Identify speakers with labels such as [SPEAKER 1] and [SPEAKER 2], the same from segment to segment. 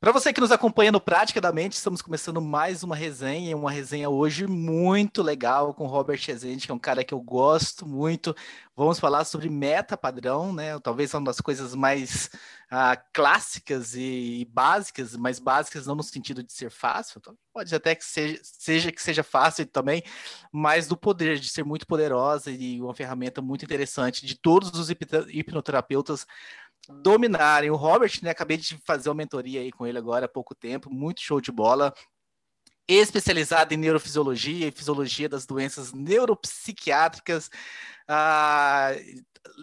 [SPEAKER 1] Para você que nos acompanha no Praticamente, estamos começando mais uma resenha, uma resenha hoje muito legal com Robert Rezende, que é um cara que eu gosto muito. Vamos falar sobre meta padrão, né? Talvez uma das coisas mais ah, clássicas e básicas, mas básicas não no sentido de ser fácil, então pode até que seja, seja que seja fácil também, mas do poder de ser muito poderosa e uma ferramenta muito interessante de todos os hipnoterapeutas dominarem. O Robert, né, acabei de fazer uma mentoria aí com ele agora há pouco tempo, muito show de bola. Especializado em neurofisiologia e fisiologia das doenças neuropsiquiátricas, ah,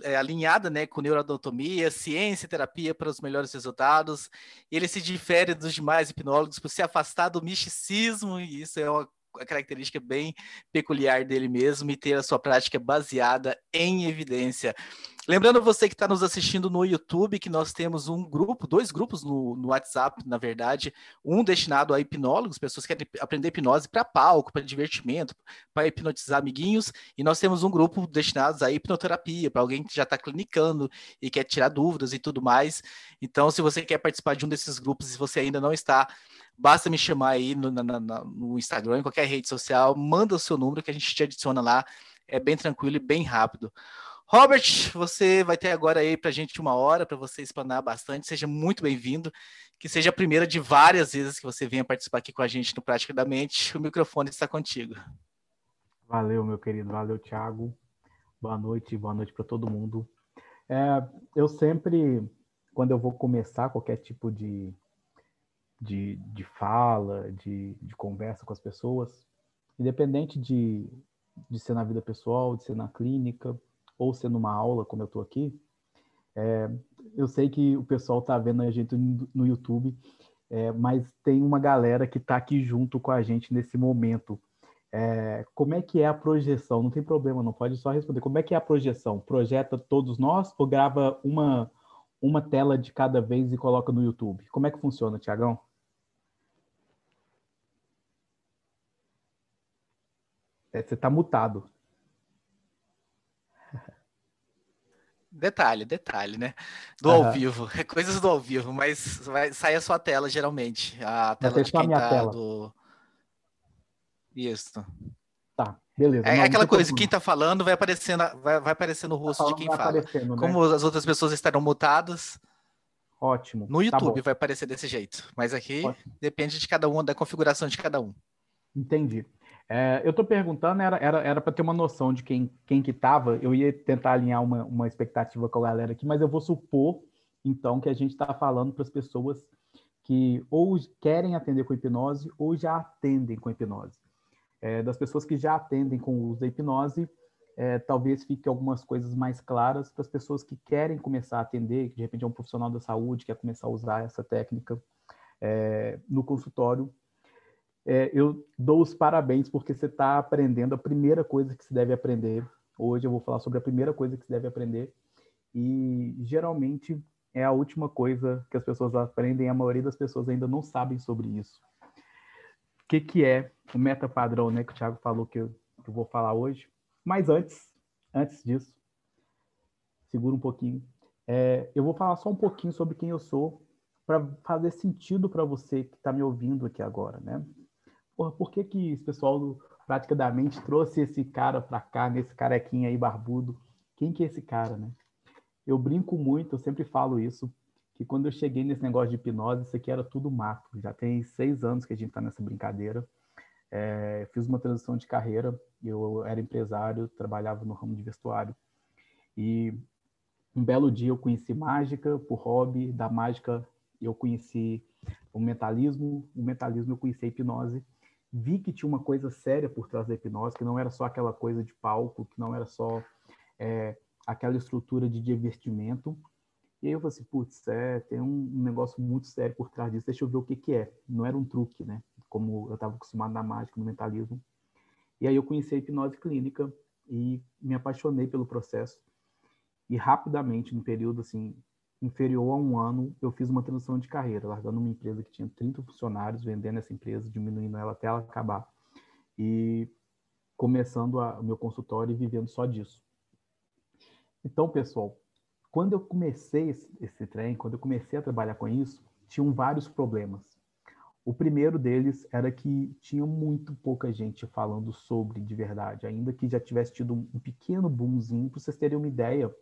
[SPEAKER 1] é, alinhada né, com neuroanatomia, ciência e terapia para os melhores resultados. Ele se difere dos demais hipnólogos por se afastar do misticismo, e isso é uma característica bem peculiar dele mesmo, e ter a sua prática baseada em evidência. Lembrando você que está nos assistindo no YouTube que nós temos um grupo, dois grupos no, no WhatsApp, na verdade, um destinado a hipnólogos, pessoas que querem aprender hipnose para palco, para divertimento, para hipnotizar amiguinhos, e nós temos um grupo destinado a hipnoterapia, para alguém que já está clinicando e quer tirar dúvidas e tudo mais. Então, se você quer participar de um desses grupos e você ainda não está, basta me chamar aí no, na, na, no Instagram, em qualquer rede social, manda o seu número que a gente te adiciona lá. É bem tranquilo e bem rápido. Robert, você vai ter agora aí para a gente uma hora para você explanar bastante. Seja muito bem-vindo. Que seja a primeira de várias vezes que você venha participar aqui com a gente no Prática da Mente. O microfone está contigo.
[SPEAKER 2] Valeu, meu querido. Valeu, Thiago. Boa noite, boa noite para todo mundo. É, eu sempre, quando eu vou começar qualquer tipo de, de, de fala, de, de conversa com as pessoas, independente de, de ser na vida pessoal, de ser na clínica, ou sendo uma aula, como eu estou aqui, é, eu sei que o pessoal está vendo a gente no YouTube, é, mas tem uma galera que está aqui junto com a gente nesse momento. É, como é que é a projeção? Não tem problema, não pode só responder. Como é que é a projeção? Projeta todos nós ou grava uma, uma tela de cada vez e coloca no YouTube? Como é que funciona, Tiagão? É, você está mutado.
[SPEAKER 1] Detalhe, detalhe, né? Do ao vivo. É coisas do ao vivo, mas vai sair a sua tela, geralmente. A tela de quem tá tela. do. Isso.
[SPEAKER 2] Tá, beleza.
[SPEAKER 1] É Não, aquela coisa, quem tá falando vai aparecendo, vai, vai aparecendo o rosto tá de quem fala. Né? Como as outras pessoas estarão mutadas.
[SPEAKER 2] Ótimo.
[SPEAKER 1] No tá YouTube tá vai aparecer desse jeito. Mas aqui Ótimo. depende de cada um, da configuração de cada um.
[SPEAKER 2] Entendi. É, eu estou perguntando, era para era, era ter uma noção de quem, quem que estava, eu ia tentar alinhar uma, uma expectativa com a galera aqui, mas eu vou supor, então, que a gente está falando para as pessoas que ou querem atender com hipnose ou já atendem com hipnose. É, das pessoas que já atendem com o uso da hipnose, é, talvez fique algumas coisas mais claras para as pessoas que querem começar a atender, que de repente é um profissional da saúde, quer começar a usar essa técnica é, no consultório, é, eu dou os parabéns porque você está aprendendo a primeira coisa que se deve aprender. Hoje eu vou falar sobre a primeira coisa que se deve aprender. E geralmente é a última coisa que as pessoas aprendem. A maioria das pessoas ainda não sabem sobre isso. O que, que é o meta padrão, né? Que o Thiago falou que eu, que eu vou falar hoje. Mas antes, antes disso, segura um pouquinho. É, eu vou falar só um pouquinho sobre quem eu sou para fazer sentido para você que está me ouvindo aqui agora, né? Porra, por que, que esse pessoal do Prática da Mente trouxe esse cara para cá, nesse carequinha aí barbudo? Quem que é esse cara, né? Eu brinco muito, eu sempre falo isso, que quando eu cheguei nesse negócio de hipnose, isso aqui era tudo mato. Já tem seis anos que a gente está nessa brincadeira. É, fiz uma transição de carreira, eu era empresário, trabalhava no ramo de vestuário. E um belo dia eu conheci mágica por hobby, da mágica eu conheci o mentalismo, o mentalismo eu conheci a hipnose vi que tinha uma coisa séria por trás da hipnose, que não era só aquela coisa de palco, que não era só é, aquela estrutura de divertimento. E aí eu falei assim, putz, é, tem um, negócio muito sério por trás disso, deixa eu ver o que que é. Não era um truque, né? Como eu estava acostumado na mágica, no mentalismo. E aí eu conheci a hipnose clínica e me apaixonei pelo processo. E rapidamente, no período assim, inferior a um ano, eu fiz uma transição de carreira, largando uma empresa que tinha 30 funcionários, vendendo essa empresa, diminuindo ela até ela acabar. E começando o meu consultório e vivendo só disso. Então, pessoal, quando eu comecei esse, esse trem, quando eu comecei a trabalhar com isso, tinham vários problemas. O primeiro deles era que tinha muito pouca gente falando sobre de verdade, ainda que já tivesse tido um pequeno boomzinho, para vocês terem uma ideia.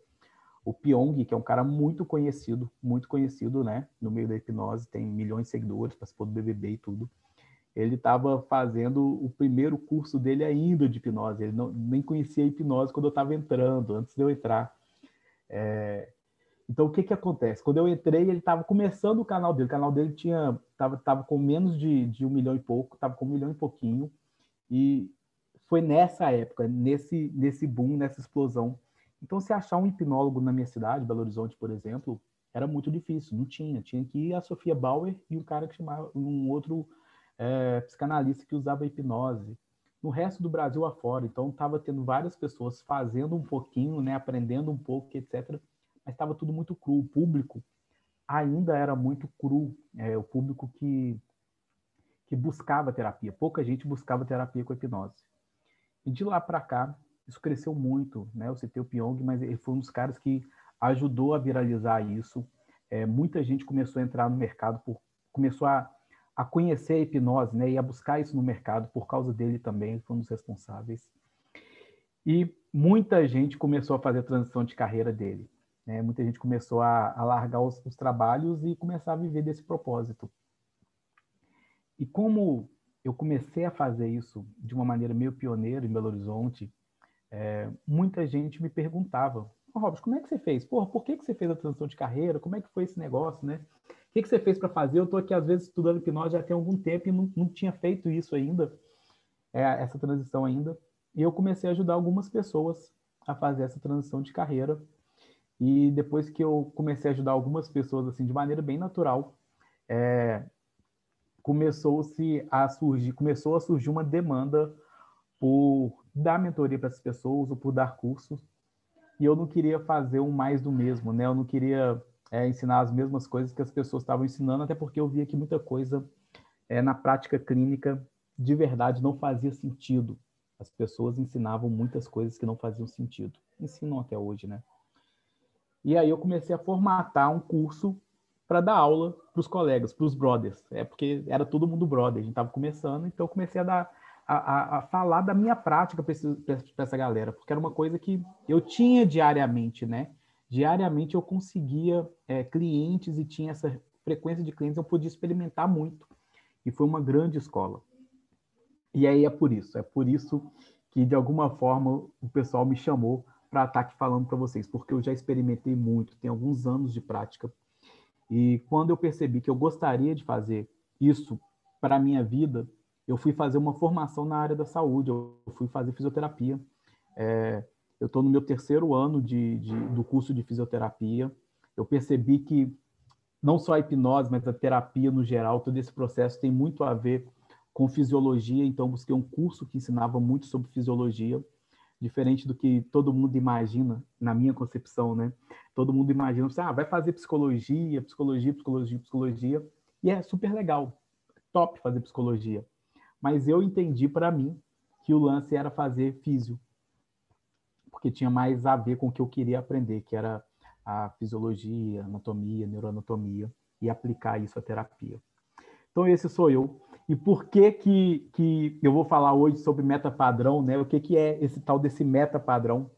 [SPEAKER 2] O Pyong, que é um cara muito conhecido, muito conhecido, né, no meio da hipnose, tem milhões de seguidores, participou do BBB e tudo. Ele estava fazendo o primeiro curso dele ainda de hipnose. Ele não, nem conhecia a hipnose quando eu estava entrando, antes de eu entrar. É, então, o que que acontece? Quando eu entrei, ele estava começando o canal dele. O canal dele tinha tava, tava com menos de, de um milhão e pouco, estava com um milhão e pouquinho. E foi nessa época, nesse, nesse boom, nessa explosão. Então, se achar um hipnólogo na minha cidade, Belo Horizonte, por exemplo, era muito difícil. Não tinha. Tinha que ir a Sofia Bauer e um cara que chamava, um outro é, psicanalista que usava hipnose. No resto do Brasil afora. Então, estava tendo várias pessoas fazendo um pouquinho, né, aprendendo um pouco, etc mas estava tudo muito cru. O público ainda era muito cru, é, o público que, que buscava terapia. Pouca gente buscava terapia com hipnose. E de lá para cá, isso cresceu muito. Né? Eu citei o Pyong, mas ele foi um dos caras que ajudou a viralizar isso. É, muita gente começou a entrar no mercado, por, começou a, a conhecer a hipnose né? e a buscar isso no mercado por causa dele também, foi um dos responsáveis. E muita gente começou a fazer a transição de carreira dele. Né? Muita gente começou a, a largar os, os, trabalhos e começar a viver desse propósito. E como eu comecei a fazer isso de uma maneira meio pioneira em Belo Horizonte, é, muita gente me perguntava, Robson, como é que você fez? Porra, por que, que você fez a transição de carreira? Como é que foi esse negócio, né? O que, que você fez para fazer? Eu estou aqui, às vezes, estudando hipnose já tem algum tempo e não, não tinha feito isso ainda, é, essa transição ainda. E eu comecei a ajudar algumas pessoas a fazer essa transição de carreira e depois que eu comecei a ajudar algumas pessoas assim de maneira bem natural, é, começou-se a surgir, começou a surgir uma demanda por dar mentoria para essas pessoas ou por dar cursos. E eu não queria fazer um mais do mesmo, né? Eu não queria é, ensinar as mesmas coisas que as pessoas estavam ensinando, até porque eu via que muita coisa é, na prática clínica de verdade não fazia sentido. As pessoas ensinavam muitas coisas que não faziam sentido. Ensinam até hoje, né? E aí eu comecei a formatar um curso para dar aula para os colegas, para os brothers. É porque era todo mundo brother, a gente estava começando, então eu comecei a dar a, a, falar da minha prática para essa galera, porque era uma coisa que eu tinha diariamente, né? Diariamente eu conseguia é, clientes e tinha essa frequência de clientes, eu podia experimentar muito. E foi uma grande escola. E aí é por isso, é por isso que de alguma forma o pessoal me chamou para estar aqui falando para vocês, porque eu já experimentei muito, tenho alguns anos de prática. E quando eu percebi que eu gostaria de fazer isso para minha vida, eu fui fazer uma formação na área da saúde, eu fui fazer fisioterapia. É, eu estou no meu terceiro ano de, de, do curso de fisioterapia. Eu percebi que não só a hipnose, mas a terapia no geral, todo esse processo tem muito a ver com fisiologia, então busquei um curso que ensinava muito sobre fisiologia diferente do que todo mundo imagina, na minha concepção, né? Todo mundo imagina, ah, vai fazer psicologia, psicologia, psicologia, psicologia, e é super legal, top fazer psicologia. Mas eu entendi para mim que o lance era fazer físio, porque tinha mais a ver com o que eu queria aprender, que era a fisiologia, anatomia, neuroanatomia, e aplicar isso à terapia. Então esse sou eu. E por que, que, que eu vou falar hoje sobre meta padrão, né? O que, que é esse tal desse meta padrão?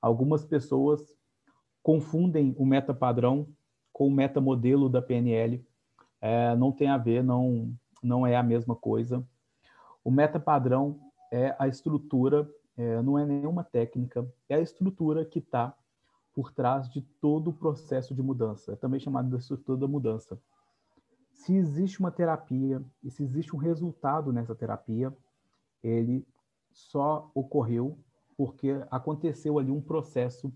[SPEAKER 2] Algumas pessoas confundem o meta padrão com o meta modelo da PNL. É, não tem a ver, não, não é a mesma coisa. O meta padrão é a estrutura, é, não é nenhuma técnica, é a estrutura que está por trás de todo o processo de mudança. É também chamado de estrutura da mudança se existe uma terapia e se existe um resultado nessa terapia, ele só ocorreu porque aconteceu ali um processo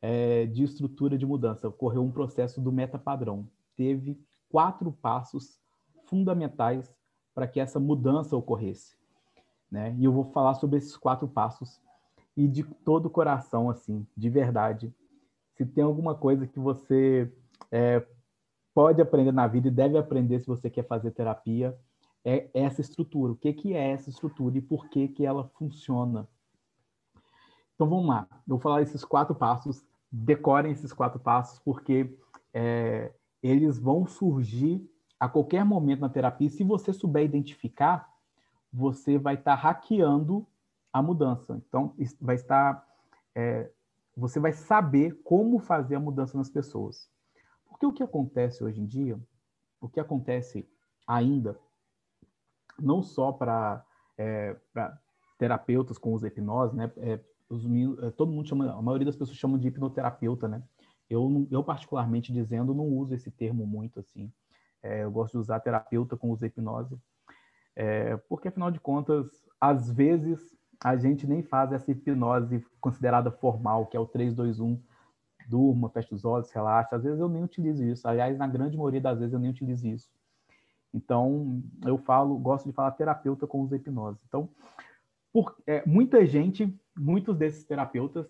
[SPEAKER 2] é, de estrutura de mudança, ocorreu um processo do meta-padrão. Teve quatro passos fundamentais para que essa mudança ocorresse. Né? E eu vou falar sobre esses quatro passos e de todo o coração, assim, de verdade. Se tem alguma coisa que você é, pode aprender na vida e deve aprender se você quer fazer terapia é essa estrutura. O que, que é essa estrutura e por que, que ela funciona? Então vamos lá. Eu vou falar esses quatro passos. Decorem esses quatro passos porque é, eles vão surgir a qualquer momento na terapia, se você souber identificar, você vai estar hackeando a mudança. Então, vai estar. É, você vai saber como fazer a mudança nas pessoas. Porque o que acontece hoje em dia, o que acontece ainda, não só para é, terapeutas com os hipnose, né? É, os, é, todo mundo chama, a maioria das pessoas chamam de hipnoterapeuta, né? Eu, eu particularmente dizendo, não uso esse termo muito assim. É, eu gosto de usar terapeuta com uso hipnose, é, porque afinal de contas, às vezes a gente nem faz essa hipnose considerada formal, que é o 321, durma, fecha os olhos, relaxa. Às vezes eu nem utilizo isso. Aliás, na grande maioria das vezes eu nem utilizo isso. Então, eu falo, gosto de falar terapeuta com uso hipnose. Então, por, é, muita gente, muitos desses terapeutas,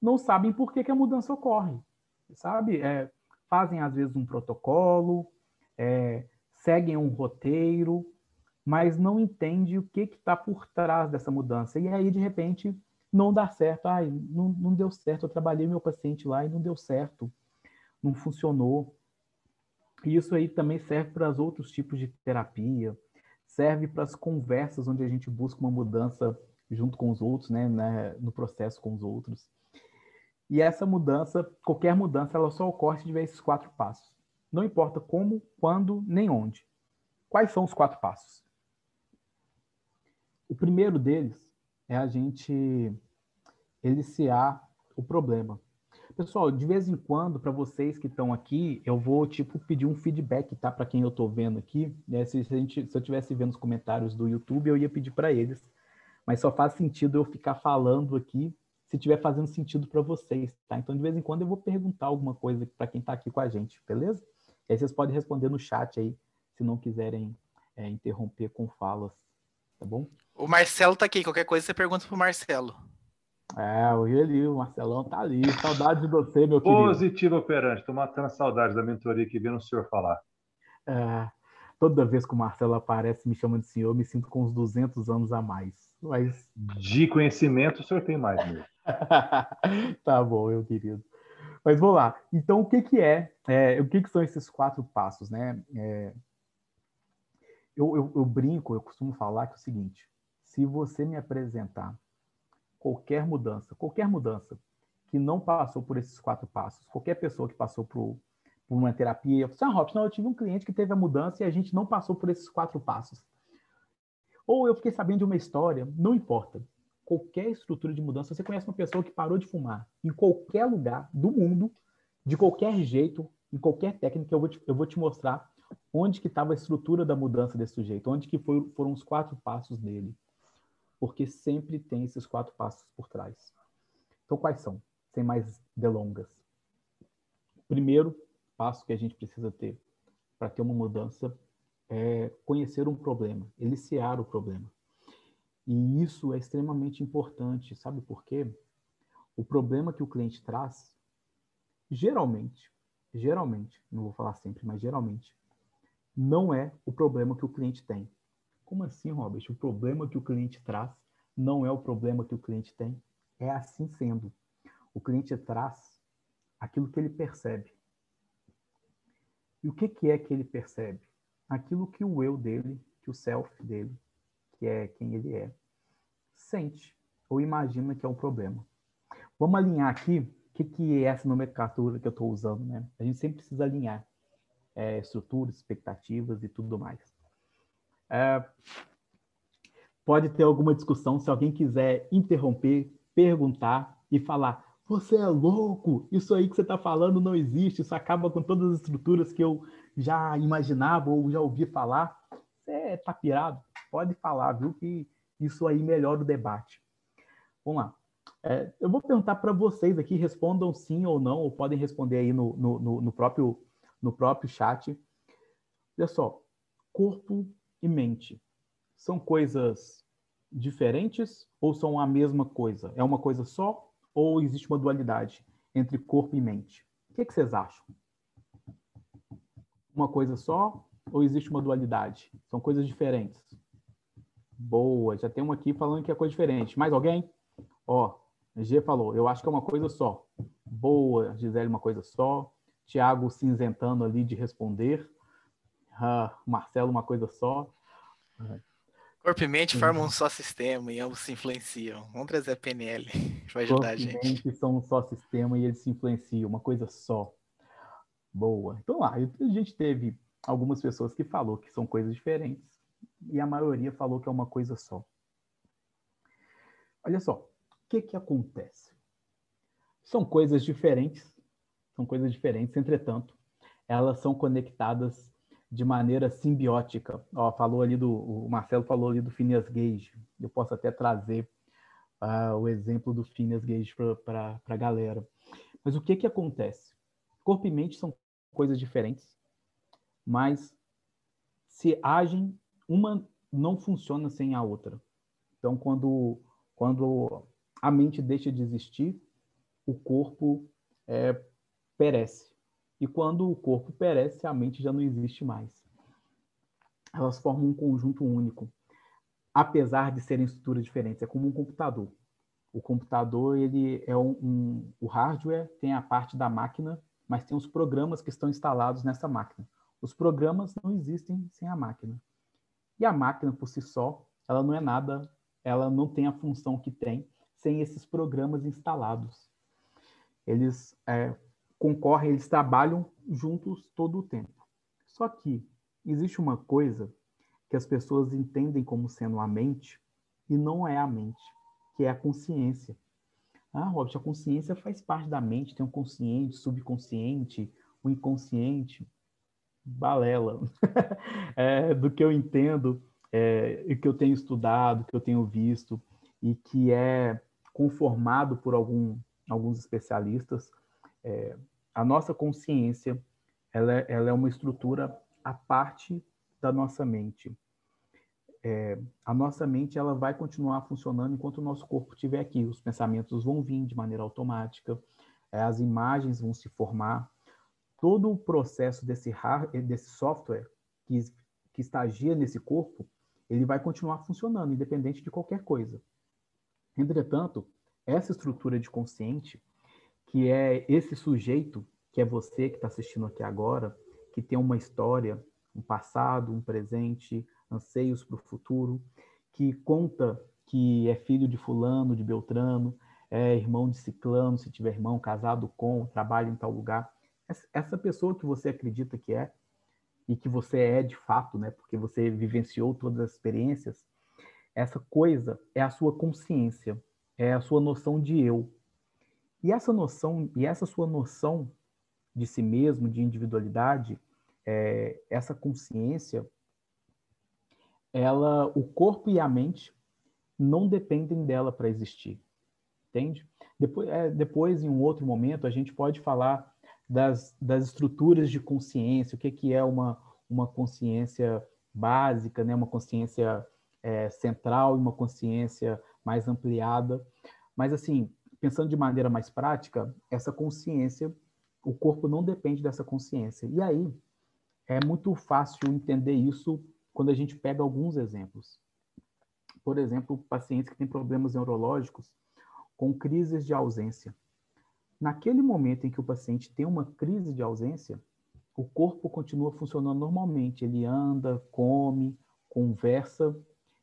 [SPEAKER 2] não sabem por que, que a mudança ocorre, sabe? É, fazem, às vezes, um protocolo, é, seguem um roteiro, mas não entende o que está por trás dessa mudança. E aí, de repente, não dá certo. Ai, não, não deu certo. Eu trabalhei meu paciente lá e não deu certo. Não funcionou. E isso aí também serve para os outros tipos de terapia, serve para as conversas onde a gente busca uma mudança junto com os outros, né, né, no processo com os outros. E essa mudança, qualquer mudança, ela só ocorre se tiver esses quatro passos. Não importa como, quando, nem onde. Quais são os quatro passos? O primeiro deles é a gente iniciar o problema. Pessoal, de vez em quando, para vocês que estão aqui, eu vou tipo pedir um feedback, tá? Para quem eu estou vendo aqui. Né? Se, se, gente, se eu estivesse vendo os comentários do YouTube, eu ia pedir para eles. Mas só faz sentido eu ficar falando aqui se estiver fazendo sentido para vocês, tá? Então, de vez em quando, eu vou perguntar alguma coisa para quem está aqui com a gente, beleza? E aí vocês podem responder no chat aí, se não quiserem é, interromper com falas, tá bom?
[SPEAKER 1] O Marcelo tá aqui, qualquer coisa você pergunta pro Marcelo.
[SPEAKER 2] É, o ali, o Marcelão tá ali. Saudade de você, meu querido.
[SPEAKER 3] Positivo operante, tô matando a saudade da mentoria que vendo o senhor falar.
[SPEAKER 2] É, toda vez que o Marcelo aparece me chama de senhor, eu me sinto com uns 200 anos a mais. Mas...
[SPEAKER 3] De conhecimento, o senhor tem mais mesmo.
[SPEAKER 2] tá bom, meu querido. Mas vamos lá. Então, o que, que é, é o que, que são esses quatro passos, né? É, eu, eu, eu brinco, eu costumo falar que é o seguinte: se você me apresentar qualquer mudança, qualquer mudança que não passou por esses quatro passos, qualquer pessoa que passou por, por uma terapia, eu ah, Robson, eu tive um cliente que teve a mudança e a gente não passou por esses quatro passos. Ou eu fiquei sabendo de uma história, não importa. Qualquer estrutura de mudança, você conhece uma pessoa que parou de fumar em qualquer lugar do mundo, de qualquer jeito, em qualquer técnica, eu vou te, eu vou te mostrar onde que estava a estrutura da mudança desse sujeito, onde que foi, foram os quatro passos dele porque sempre tem esses quatro passos por trás. Então, quais são? Sem mais delongas. Primeiro passo que a gente precisa ter para ter uma mudança é conhecer um problema, iniciar o problema. E isso é extremamente importante, sabe por quê? O problema que o cliente traz, geralmente, geralmente, não vou falar sempre, mas geralmente, não é o problema que o cliente tem. Como assim, Robert? O problema que o cliente traz não é o problema que o cliente tem. É assim sendo. O cliente traz aquilo que ele percebe. E o que, que é que ele percebe? Aquilo que o eu dele, que o self dele, que é quem ele é, sente ou imagina que é o problema. Vamos alinhar aqui o que, que é essa nomenclatura que eu estou usando, né? A gente sempre precisa alinhar é, estruturas, expectativas e tudo mais. É, pode ter alguma discussão, se alguém quiser interromper, perguntar e falar: você é louco, isso aí que você está falando não existe, isso acaba com todas as estruturas que eu já imaginava ou já ouvi falar. Você está pirado? Pode falar, viu? Que isso aí melhora o debate. Vamos lá. É, eu vou perguntar para vocês aqui, respondam sim ou não, ou podem responder aí no, no, no, próprio, no próprio chat. Olha só, corpo e mente são coisas diferentes ou são a mesma coisa? É uma coisa só ou existe uma dualidade entre corpo e mente? O que, que vocês acham? Uma coisa só ou existe uma dualidade? São coisas diferentes. Boa, já tem um aqui falando que é coisa diferente. Mais alguém? Ó, G falou, eu acho que é uma coisa só. Boa, Gisele, uma coisa só. Tiago cinzentando ali de responder. Ah, Marcelo, uma coisa só.
[SPEAKER 1] Corpo e mente formam um só sistema e ambos se influenciam. Vamos trazer a PNL, vai ajudar a gente.
[SPEAKER 2] Corpo e mente são um só sistema e eles se influenciam, uma coisa só. Boa. Então lá, a gente teve algumas pessoas que falou que são coisas diferentes e a maioria falou que é uma coisa só. Olha só, o que que acontece? São coisas diferentes, são coisas diferentes, entretanto, elas são conectadas de maneira simbiótica. Ó, falou ali do, o Marcelo falou ali do Phineas Gage. Eu posso até trazer uh, o exemplo do Phineas Gage para a galera. Mas o que que acontece? Corpo e mente são coisas diferentes, mas se agem, uma não funciona sem a outra. Então, quando, quando a mente deixa de existir, o corpo é, perece. E quando o corpo perece, a mente já não existe mais. Elas formam um conjunto único, apesar de serem estruturas diferentes. É como um computador. O computador, ele é um, um, o hardware tem a parte da máquina, mas tem os programas que estão instalados nessa máquina. Os programas não existem sem a máquina. E a máquina por si só, ela não é nada, ela não tem a função que tem sem esses programas instalados. Eles é, concorrem, eles trabalham juntos todo o tempo. Só que existe uma coisa que as pessoas entendem como sendo a mente e não é a mente, que é a consciência. Ah, Robert, a consciência faz parte da mente, tem um consciente, subconsciente, o um inconsciente. Balela. é, do que eu entendo é, e que eu tenho estudado, que eu tenho visto e que é conformado por algum, alguns especialistas, é, a nossa consciência ela, é, ela é uma estrutura à parte da nossa mente. É, a nossa mente ela vai continuar funcionando enquanto o nosso corpo estiver aqui. Os pensamentos vão vir de maneira automática, é, as imagens vão se formar. Todo o processo desse, hardware, desse software que, que estagia nesse corpo, ele vai continuar funcionando, independente de qualquer coisa. Entretanto, essa estrutura de consciente, que é esse sujeito, que é você que está assistindo aqui agora, que tem uma história, um passado, um presente, anseios para o futuro, que conta que é filho de fulano, de Beltrano, é irmão de ciclano, se tiver irmão, casado com, trabalha em tal lugar. Essa pessoa que você acredita que é, e que você é de fato, né, porque você vivenciou todas as experiências, essa coisa é a sua consciência, é a sua noção de eu, e essa noção, e essa sua noção de si mesmo, de individualidade, é, essa consciência, ela, o corpo e a mente não dependem dela para existir, entende? Depois, é, depois, em um outro momento, a gente pode falar das, das estruturas de consciência, o que, que é uma, uma consciência básica, né? uma consciência é, central e uma consciência mais ampliada. Mas, assim, pensando de maneira mais prática, essa consciência, o corpo não depende dessa consciência. E aí é muito fácil entender isso quando a gente pega alguns exemplos. Por exemplo, pacientes que têm problemas neurológicos com crises de ausência. Naquele momento em que o paciente tem uma crise de ausência, o corpo continua funcionando normalmente. Ele anda, come, conversa.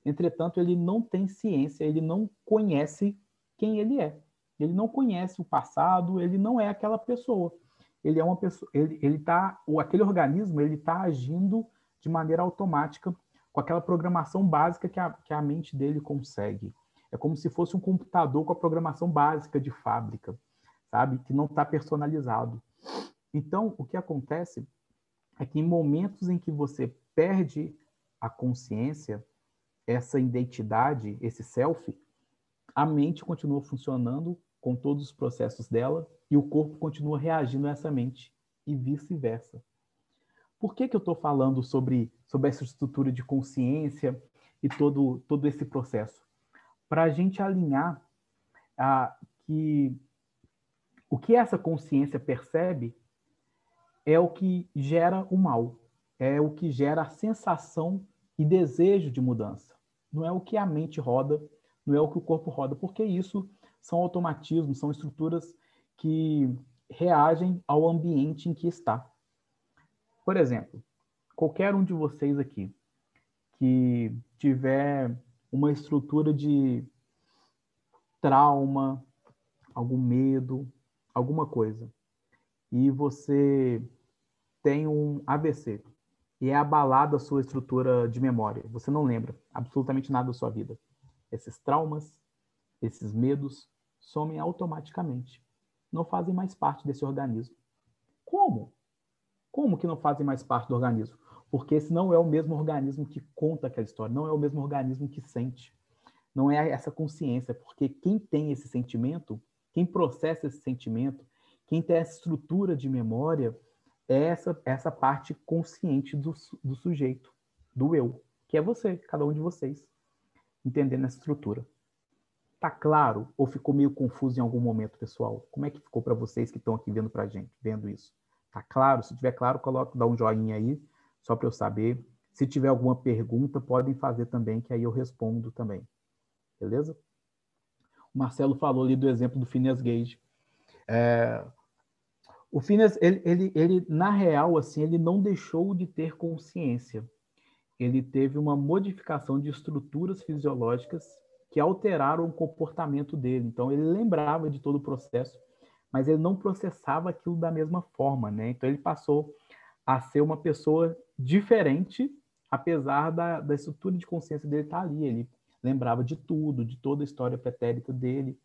[SPEAKER 2] Entretanto, ele não tem ciência, ele não conhece quem ele é. Ele não conhece o passado, ele não é aquela pessoa. Ele é uma pessoa, ele, ele tá, o aquele organismo, ele está agindo de maneira automática com aquela programação básica que a, que a mente dele consegue. É como se fosse um computador com a programação básica de fábrica, sabe? Que não está personalizado. Então, o que acontece é que em momentos em que você perde a consciência, essa identidade, esse self, a mente continua funcionando com todos os processos dela e o corpo continua reagindo a essa mente e vice-versa. Por que, que eu estou falando sobre, sobre essa estrutura de consciência e todo, todo esse processo? Para a gente alinhar a, que o que essa consciência percebe é o que gera o mal, é o que gera a sensação e desejo de mudança. Não é o que a mente roda, não é o que o corpo roda, porque isso são automatismos, são estruturas que reagem ao ambiente em que está. Por exemplo, qualquer um de vocês aqui que tiver uma estrutura de trauma, algum medo, alguma coisa, e você tem um AVC e é abalada a sua estrutura de memória, você não lembra absolutamente nada da sua vida. Esses traumas, esses medos somem automaticamente. Não fazem mais parte desse organismo. Como? Como que não fazem mais parte do organismo? Porque esse não é o mesmo organismo que conta aquela história, não é o mesmo organismo que sente. Não é essa consciência, porque quem tem esse sentimento, quem processa esse sentimento, quem tem essa estrutura de memória, é essa, essa parte consciente do, do sujeito, do eu, que é você, cada um de vocês, entendendo essa estrutura. Tá claro ou ficou meio confuso em algum momento, pessoal? Como é que ficou para vocês que estão aqui vendo para gente, vendo isso? Tá claro? Se tiver claro, coloca, dá um joinha aí, só para eu saber. Se tiver alguma pergunta, podem fazer também, que aí eu respondo também. Beleza? O Marcelo falou ali do exemplo do Phineas Gage. É, o Phineas, ele, ele, ele, na real, assim, ele não deixou de ter consciência. Ele teve uma modificação de estruturas fisiológicas que alteraram o comportamento dele. Então, ele lembrava de todo o processo, mas ele não processava aquilo da mesma forma, né? Então, ele passou a ser uma pessoa diferente, apesar da, da estrutura de consciência dele estar ali. Ele lembrava de tudo, de toda a história pretérita dele,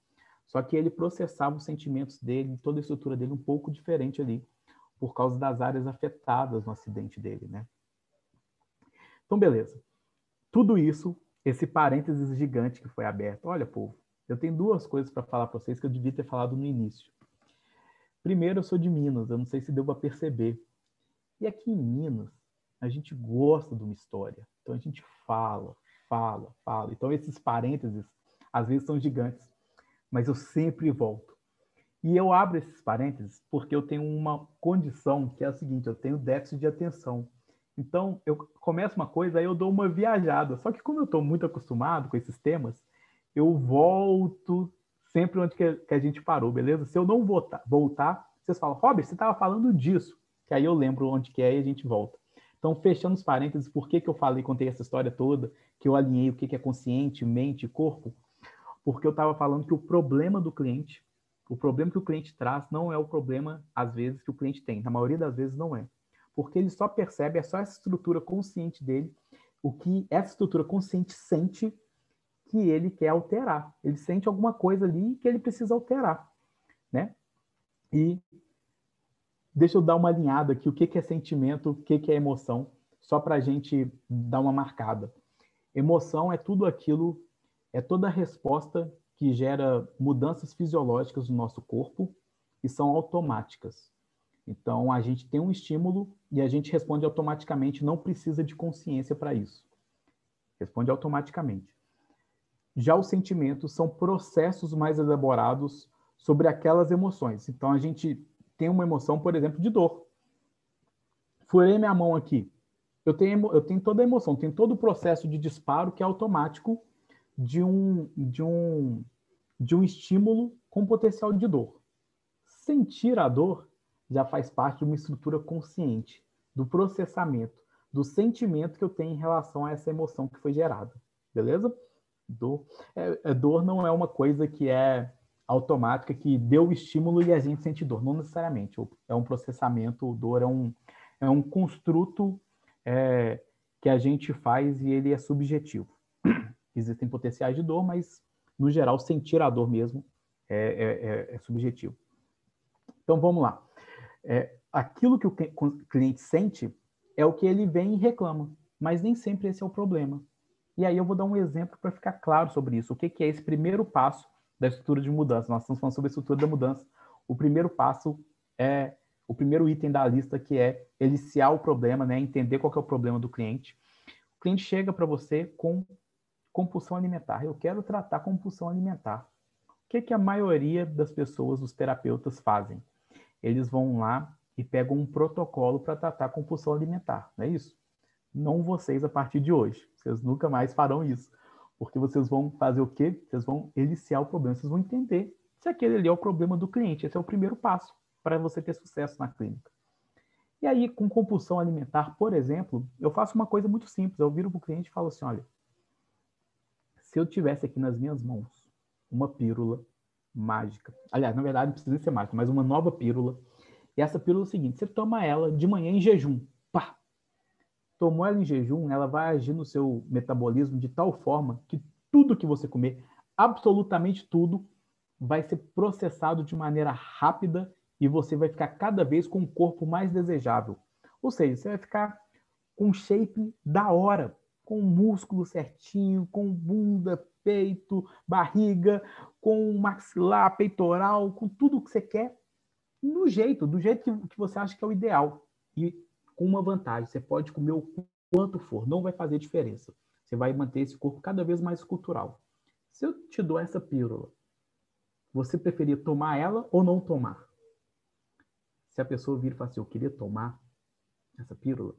[SPEAKER 2] só que ele processava os sentimentos dele, toda a estrutura dele um pouco diferente ali, por causa das áreas afetadas no acidente dele, né? Então, beleza. Tudo isso esse parênteses gigante que foi aberto. Olha, povo, eu tenho duas coisas para falar para vocês que eu devia ter falado no início. Primeiro, eu sou de Minas, eu não sei se deu para perceber. E aqui em Minas, a gente gosta de uma história. Então a gente fala, fala, fala. Então esses parênteses, às vezes, são gigantes. Mas eu sempre volto. E eu abro esses parênteses porque eu tenho uma condição que é a seguinte: eu tenho déficit de atenção. Então, eu começo uma coisa, aí eu dou uma viajada. Só que como eu estou muito acostumado com esses temas, eu volto sempre onde que a gente parou, beleza? Se eu não voltar, voltar vocês falam, Robert, você estava falando disso. Que aí eu lembro onde que é e a gente volta. Então, fechando os parênteses, por que, que eu falei, contei essa história toda, que eu alinhei o que, que é consciente, mente corpo? Porque eu estava falando que o problema do cliente, o problema que o cliente traz não é o problema, às vezes, que o cliente tem. Na maioria das vezes, não é porque ele só percebe, é só essa estrutura consciente dele, o que essa estrutura consciente sente que ele quer alterar. Ele sente alguma coisa ali que ele precisa alterar, né? E deixa eu dar uma alinhada aqui, o que, que é sentimento, o que, que é emoção, só para a gente dar uma marcada. Emoção é tudo aquilo, é toda a resposta que gera mudanças fisiológicas no nosso corpo e são automáticas. Então, a gente tem um estímulo e a gente responde automaticamente, não precisa de consciência para isso. Responde automaticamente. Já os sentimentos são processos mais elaborados sobre aquelas emoções. Então, a gente tem uma emoção, por exemplo, de dor. Furei minha mão aqui. Eu tenho, eu tenho toda a emoção, tenho todo o processo de disparo que é automático de um, de um, de um estímulo com potencial de dor. Sentir a dor já faz parte de uma estrutura consciente, do processamento, do sentimento que eu tenho em relação a essa emoção que foi gerada. Beleza? Dor, é, é, dor não é uma coisa que é automática, que deu o estímulo e a gente sente dor. Não necessariamente. É um processamento, dor é um, é um construto é, que a gente faz e ele é subjetivo. Existem potenciais de dor, mas, no geral, sentir a dor mesmo é, é, é, é subjetivo. Então, vamos lá é, aquilo que o cliente sente é o que ele vem e reclama, mas nem sempre esse é o problema. E aí eu vou dar um exemplo para ficar claro sobre isso. O que, que é esse primeiro passo da estrutura de mudança? Nós estamos falando sobre a estrutura da mudança. O primeiro passo é o primeiro item da lista, que é eliciar o problema, né? entender qual é o problema do cliente. O cliente chega para você com compulsão alimentar. Eu quero tratar compulsão alimentar. O que, que a maioria das pessoas, os terapeutas, fazem? eles vão lá e pegam um protocolo para tratar compulsão alimentar, não é isso? Não vocês a partir de hoje. Vocês nunca mais farão isso. Porque vocês vão fazer o quê? Vocês vão eliciar o problema, vocês vão entender se aquele ali é o problema do cliente. Esse é o primeiro passo para você ter sucesso na clínica. E aí, com compulsão alimentar, por exemplo, eu faço uma coisa muito simples. Eu viro para o cliente e falo assim: olha, se eu tivesse aqui nas minhas mãos uma pílula mágica, aliás, na verdade não precisa ser mágica, mas uma nova pílula, e essa pílula é o seguinte: você toma ela de manhã em jejum! Tomou ela em jejum, ela vai agir no seu metabolismo de tal forma que tudo que você comer, absolutamente tudo, vai ser processado de maneira rápida e você vai ficar cada vez com um corpo mais desejável. Ou seja, você vai ficar com shape da hora, com músculo certinho, com bunda, peito, barriga, com maxilar, peitoral, com tudo que você quer, no jeito, do jeito que, que você acha que é o ideal. E com uma vantagem, você pode comer o quanto for, não vai fazer diferença. Você vai manter esse corpo cada vez mais cultural. Se eu te dou essa pílula, você preferia tomar ela ou não tomar? Se a pessoa vir e falar assim, eu queria tomar essa pílula,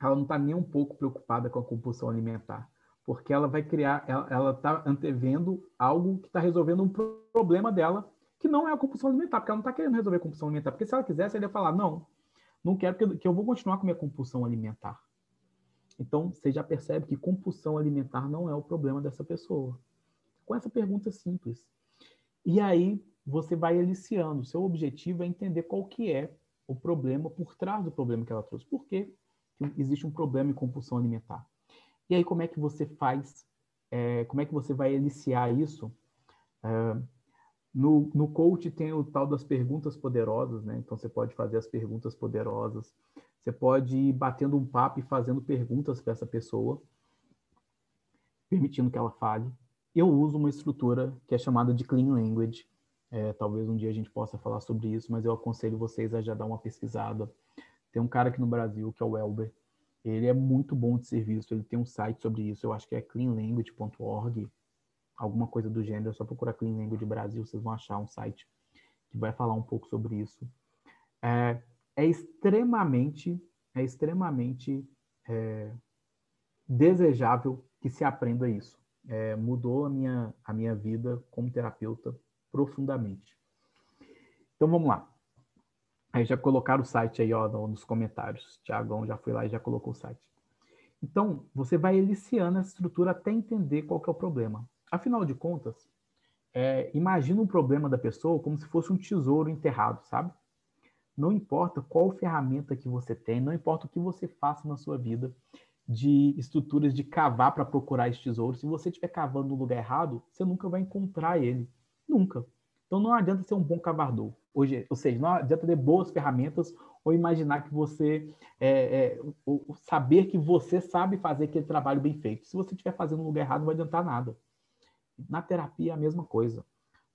[SPEAKER 2] ela não está nem um pouco preocupada com a compulsão alimentar, porque ela vai criar, ela está antevendo algo que está resolvendo um problema dela, que não é a compulsão alimentar, porque ela não está querendo resolver a compulsão alimentar, porque se ela quisesse, ela ia falar, não, não quero que, que eu vou continuar com minha compulsão alimentar. Então, você já percebe que compulsão alimentar não é o problema dessa pessoa. Com essa pergunta simples. E aí, você vai aliciando. Seu objetivo é entender qual que é o problema por trás do problema que ela trouxe. Por que existe um problema em compulsão alimentar? E aí, como é que você faz, é, como é que você vai aliciar isso? É, no, no coach tem o tal das perguntas poderosas, né? Então, você pode fazer as perguntas poderosas. Você pode ir batendo um papo e fazendo perguntas para essa pessoa, permitindo que ela fale. Eu uso uma estrutura que é chamada de Clean Language, é, talvez um dia a gente possa falar sobre isso, mas eu aconselho vocês a já dar uma pesquisada. Tem um cara aqui no Brasil, que é o Elber. Ele é muito bom de serviço, ele tem um site sobre isso, eu acho que é cleanlanguage.org, alguma coisa do gênero, é só procurar Clean Language Brasil, vocês vão achar um site que vai falar um pouco sobre isso. É, é extremamente, é extremamente é, desejável que se aprenda isso. É, mudou a minha, a minha vida como terapeuta profundamente. Então vamos lá. Aí já colocaram o site aí ó, nos comentários. Tiagão já foi lá e já colocou o site. Então, você vai eliciando essa estrutura até entender qual que é o problema. Afinal de contas, é, imagina um problema da pessoa como se fosse um tesouro enterrado, sabe? Não importa qual ferramenta que você tem, não importa o que você faça na sua vida de estruturas de cavar para procurar esse tesouro, se você estiver cavando no lugar errado, você nunca vai encontrar ele. Nunca. Então não adianta ser um bom cavador. Hoje, ou seja, não adianta ter boas ferramentas ou imaginar que você é, é, ou saber que você sabe fazer aquele trabalho bem feito. Se você estiver fazendo no lugar errado, não vai adiantar nada. Na terapia é a mesma coisa.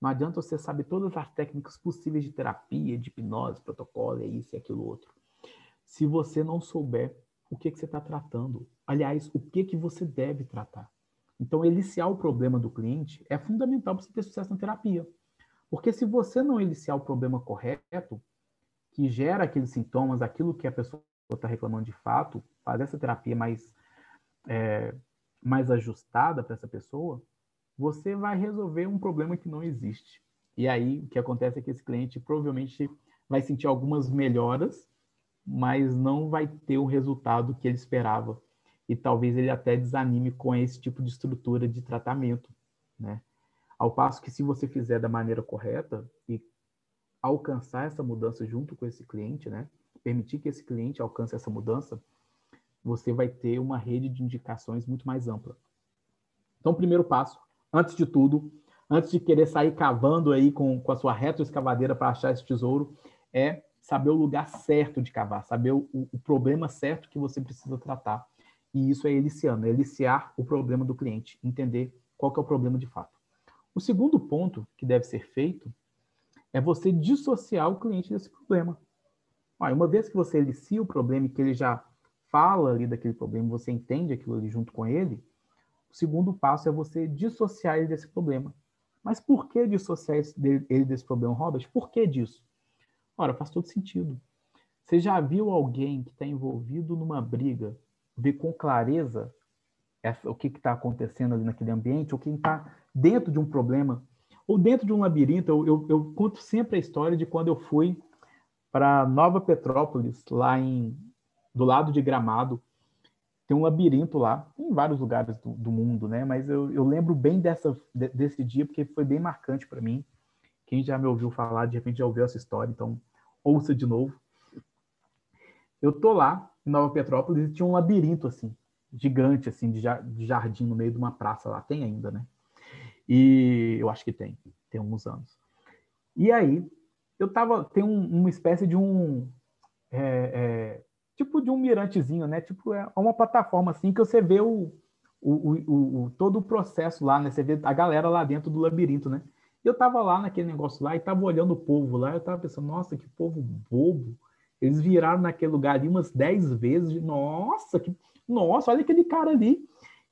[SPEAKER 2] Não adianta você saber todas as técnicas possíveis de terapia, de hipnose, protocolo, é isso e aquilo outro. Se você não souber o que, que você está tratando, aliás, o que, que você deve tratar. Então, eliciar o problema do cliente é fundamental para você ter sucesso na terapia. Porque se você não eliciar o problema correto, que gera aqueles sintomas, aquilo que a pessoa está reclamando de fato, fazer essa terapia mais, é, mais ajustada para essa pessoa, você vai resolver um problema que não existe. E aí, o que acontece é que esse cliente provavelmente vai sentir algumas melhoras, mas não vai ter o resultado que ele esperava e talvez ele até desanime com esse tipo de estrutura de tratamento, né? Ao passo que se você fizer da maneira correta e alcançar essa mudança junto com esse cliente, né? Permitir que esse cliente alcance essa mudança, você vai ter uma rede de indicações muito mais ampla. Então, primeiro passo, antes de tudo, antes de querer sair cavando aí com, com a sua retroescavadeira para achar esse tesouro, é saber o lugar certo de cavar, saber o, o problema certo que você precisa tratar e isso é eliciando, é eliciar o problema do cliente, entender qual é o problema de fato. O segundo ponto que deve ser feito é você dissociar o cliente desse problema. Uma vez que você elicia o problema e que ele já fala ali daquele problema, você entende aquilo ali junto com ele, o segundo passo é você dissociar ele desse problema. Mas por que dissociar ele desse problema, Robert? Por que disso? Ora, faz todo sentido. Você já viu alguém que está envolvido numa briga ver com clareza essa, o que está acontecendo ali naquele ambiente, ou quem está dentro de um problema, ou dentro de um labirinto. Eu, eu, eu, conto sempre a história de quando eu fui para Nova Petrópolis, lá em do lado de Gramado. Tem um labirinto lá, em vários lugares do, do mundo, né? Mas eu, eu lembro bem dessa, desse dia porque foi bem marcante para mim. Quem já me ouviu falar, de repente já ouviu essa história, então ouça de novo. Eu tô lá em Nova Petrópolis e tinha um labirinto assim, gigante assim de jardim no meio de uma praça lá, tem ainda, né? E eu acho que tem, tem alguns anos. E aí eu tava, tem um, uma espécie de um é, é, tipo de um mirantezinho, né? Tipo é uma plataforma assim que você vê o, o, o, o todo o processo lá, né? Você vê a galera lá dentro do labirinto, né? eu tava lá naquele negócio lá e tava olhando o povo lá, eu tava pensando, nossa, que povo bobo. Eles viraram naquele lugar ali umas dez vezes. Nossa, que... nossa, olha aquele cara ali.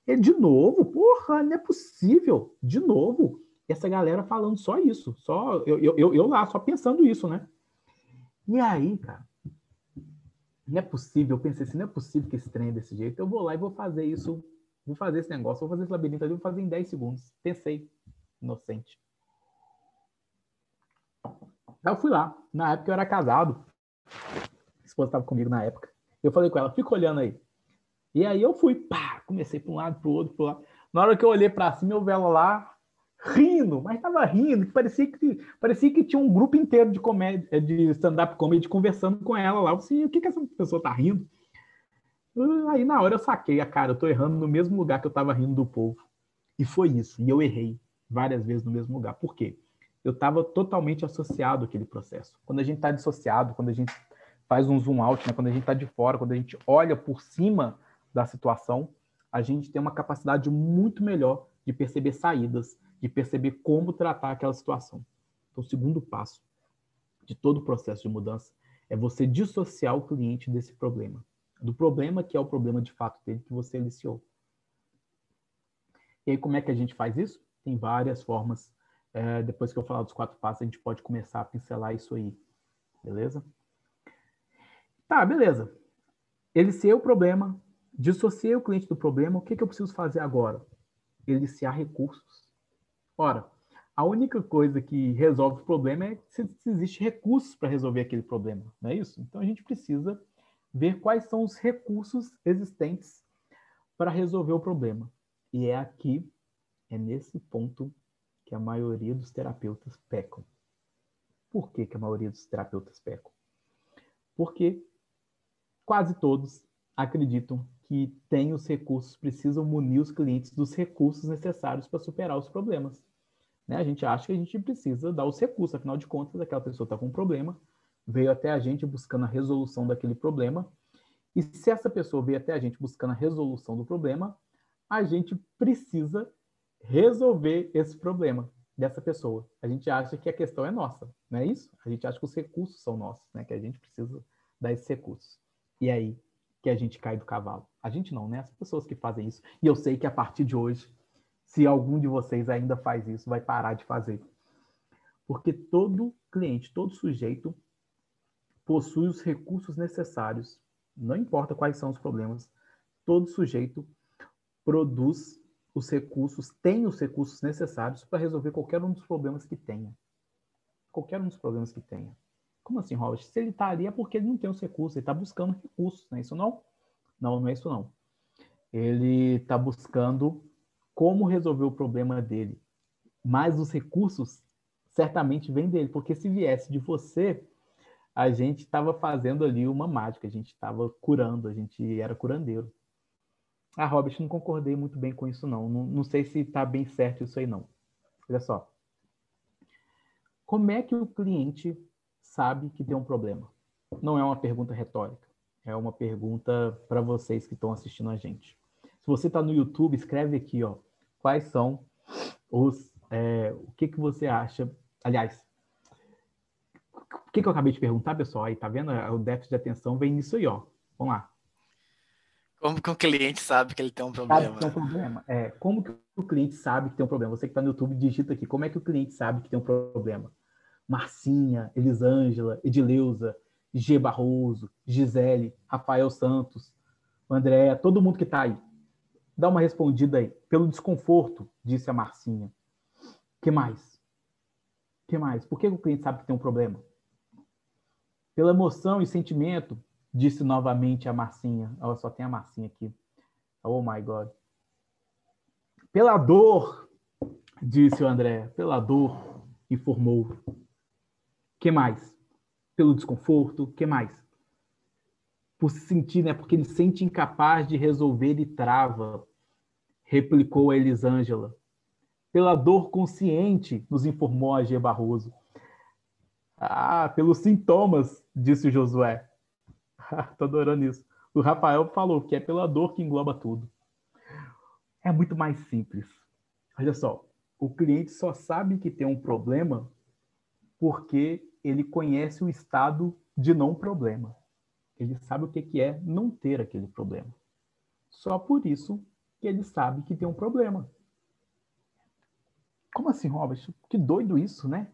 [SPEAKER 2] E de novo, porra, não é possível. De novo. Essa galera falando só isso. Só eu, eu, eu lá, só pensando isso, né? E aí, cara, não é possível. Eu pensei assim, não é possível que esse trem é desse jeito. Eu vou lá e vou fazer isso. Vou fazer esse negócio, vou fazer esse labirinto ali, vou fazer em 10 segundos. Pensei, inocente. Aí eu fui lá. Na época eu era casado. A esposa estava comigo na época. Eu falei com ela, fica olhando aí. E aí eu fui, pá, comecei para um lado, para o outro, para lado. Na hora que eu olhei para cima, eu vi ela lá rindo, mas estava rindo, que parecia que parecia que tinha um grupo inteiro de comédia, de stand-up comedy conversando com ela lá. Assim, o que que essa pessoa tá rindo? Aí na hora eu saquei a cara, eu tô errando no mesmo lugar que eu estava rindo do povo. E foi isso, e eu errei várias vezes no mesmo lugar. Por quê? eu estava totalmente associado àquele processo. Quando a gente está dissociado, quando a gente faz um zoom out, né? quando a gente está de fora, quando a gente olha por cima da situação, a gente tem uma capacidade muito melhor de perceber saídas, de perceber como tratar aquela situação. Então, o segundo passo de todo o processo de mudança é você dissociar o cliente desse problema, do problema que é o problema de fato dele que você iniciou. E aí, como é que a gente faz isso? Tem várias formas é, depois que eu falar dos quatro passos, a gente pode começar a pincelar isso aí. Beleza? Tá, beleza. Eliciei o problema, dissociei o cliente do problema. O que, que eu preciso fazer agora? Eliciar recursos. Ora, a única coisa que resolve o problema é se, se existe recursos para resolver aquele problema, não é isso? Então a gente precisa ver quais são os recursos existentes para resolver o problema. E é aqui, é nesse ponto que a maioria dos terapeutas pecam. Por que, que a maioria dos terapeutas pecam? Porque quase todos acreditam que têm os recursos, precisam munir os clientes dos recursos necessários para superar os problemas. Né? A gente acha que a gente precisa dar os recursos, afinal de contas, aquela pessoa está com um problema, veio até a gente buscando a resolução daquele problema, e se essa pessoa veio até a gente buscando a resolução do problema, a gente precisa resolver esse problema dessa pessoa. A gente acha que a questão é nossa, não é isso? A gente acha que os recursos são nossos, né? Que a gente precisa dar esses recursos. E aí que a gente cai do cavalo. A gente não, né? As pessoas que fazem isso. E eu sei que a partir de hoje, se algum de vocês ainda faz isso, vai parar de fazer. Porque todo cliente, todo sujeito possui os recursos necessários, não importa quais são os problemas, todo sujeito produz os recursos, tem os recursos necessários para resolver qualquer um dos problemas que tenha. Qualquer um dos problemas que tenha. Como assim, Robert? Se ele está ali é porque ele não tem os recursos, ele está buscando recursos, não é isso não? Não, não é isso não. Ele está buscando como resolver o problema dele. Mas os recursos certamente vêm dele, porque se viesse de você, a gente estava fazendo ali uma mágica, a gente estava curando, a gente era curandeiro. Ah, Robert, não concordei muito bem com isso, não. Não, não sei se está bem certo isso aí, não. Olha só. Como é que o cliente sabe que tem um problema? Não é uma pergunta retórica. É uma pergunta para vocês que estão assistindo a gente. Se você está no YouTube, escreve aqui, ó. Quais são os. É, o que, que você acha? Aliás, o que, que eu acabei de perguntar, pessoal? Aí, tá vendo? O déficit de atenção vem nisso aí, ó. Vamos lá.
[SPEAKER 1] Como que o cliente sabe que ele tem um problema?
[SPEAKER 2] Sabe que tem um problema. É, como que o cliente sabe que tem um problema? Você que está no YouTube, digita aqui. Como é que o cliente sabe que tem um problema? Marcinha, Elisângela, Edileuza, G. Barroso, Gisele, Rafael Santos, André, todo mundo que está aí. Dá uma respondida aí. Pelo desconforto, disse a Marcinha. que mais? que mais? Por que o cliente sabe que tem um problema? Pela emoção e sentimento, disse novamente a Marcinha. Ela só tem a Marcinha aqui. Oh my God. Pela dor, disse o André. Pela dor, informou. Que mais? Pelo desconforto, que mais? Por se sentir, né? Porque ele sente incapaz de resolver e trava, replicou a Elisângela. Pela dor consciente, nos informou a G. Barroso. Ah, pelos sintomas, disse o Josué. Tô adorando isso. O Rafael falou que é pela dor que engloba tudo. É muito mais simples. Olha só, o cliente só sabe que tem um problema porque ele conhece o estado de não problema. Ele sabe o que é não ter aquele problema. Só por isso que ele sabe que tem um problema. Como assim, Robert? Que doido isso, né?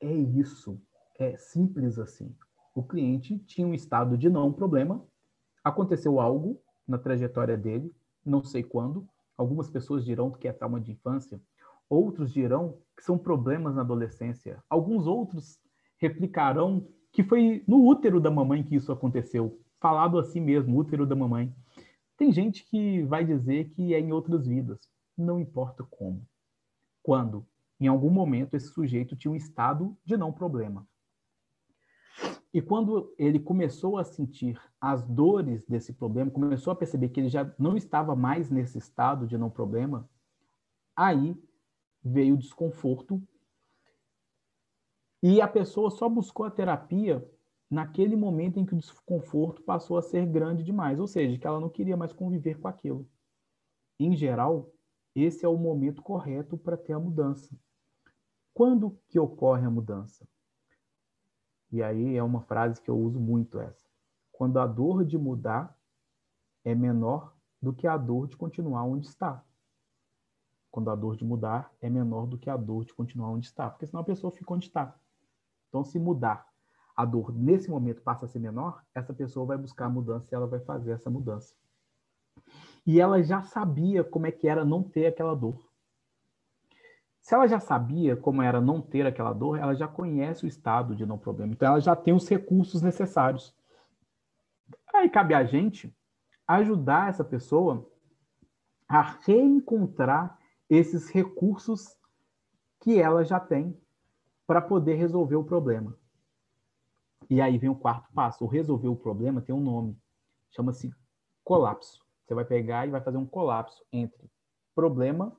[SPEAKER 2] É isso. É simples assim. O cliente tinha um estado de não problema, aconteceu algo na trajetória dele, não sei quando. Algumas pessoas dirão que é trauma de infância, outros dirão que são problemas na adolescência, alguns outros replicarão que foi no útero da mamãe que isso aconteceu, falado assim mesmo, útero da mamãe. Tem gente que vai dizer que é em outras vidas, não importa como. Quando, em algum momento, esse sujeito tinha um estado de não problema. E quando ele começou a sentir as dores desse problema, começou a perceber que ele já não estava mais nesse estado de não problema, aí veio o desconforto e a pessoa só buscou a terapia naquele momento em que o desconforto passou a ser grande demais, ou seja, que ela não queria mais conviver com aquilo. Em geral, esse é o momento correto para ter a mudança. Quando que ocorre a mudança? E aí é uma frase que eu uso muito essa. Quando a dor de mudar é menor do que a dor de continuar onde está. Quando a dor de mudar é menor do que a dor de continuar onde está, porque senão a pessoa fica onde está. Então, se mudar, a dor nesse momento passa a ser menor, essa pessoa vai buscar a mudança e ela vai fazer essa mudança. E ela já sabia como é que era não ter aquela dor. Se ela já sabia como era não ter aquela dor, ela já conhece o estado de não problema. Então, ela já tem os recursos necessários. Aí cabe a gente ajudar essa pessoa a reencontrar esses recursos que ela já tem para poder resolver o problema. E aí vem o quarto passo. O resolver o problema tem um nome. Chama-se colapso. Você vai pegar e vai fazer um colapso entre problema,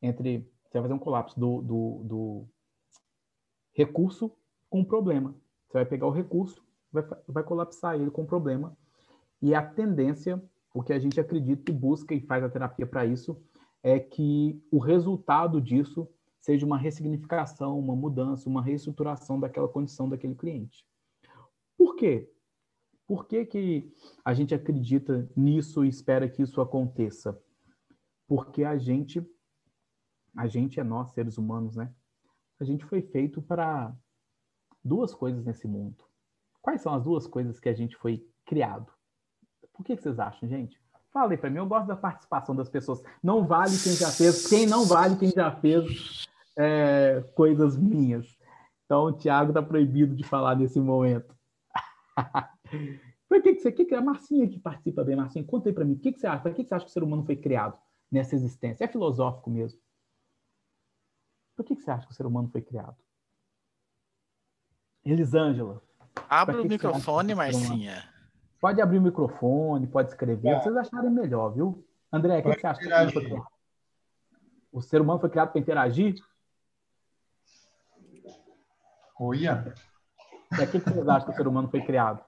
[SPEAKER 2] entre você vai fazer um colapso do, do, do recurso com o problema. Você vai pegar o recurso, vai, vai colapsar ele com o problema. E a tendência, o que a gente acredita e busca e faz a terapia para isso, é que o resultado disso seja uma ressignificação, uma mudança, uma reestruturação daquela condição daquele cliente. Por quê? Por que, que a gente acredita nisso e espera que isso aconteça? Porque a gente a gente é nós, seres humanos, né? A gente foi feito para duas coisas nesse mundo. Quais são as duas coisas que a gente foi criado? Por que vocês acham, gente? Fala aí para mim, eu gosto da participação das pessoas. Não vale quem já fez, quem não vale quem já fez é, coisas minhas. Então, o Tiago está proibido de falar nesse momento. Por que, que você que, que a Marcinha que participa bem? Marcinha, conta aí para mim, o que, que você acha? Por que, que você acha que o ser humano foi criado nessa existência? É filosófico mesmo. Por que, que você acha que o ser humano foi criado? Elisângela.
[SPEAKER 1] Abre o microfone, Marcinha.
[SPEAKER 2] Pode abrir o microfone, pode escrever. É. Vocês acharem melhor, viu? André, o que, que, você acha que o, foi criado? o ser humano foi criado para interagir?
[SPEAKER 4] Olha.
[SPEAKER 2] É, o que, vocês acham que o ser humano foi criado?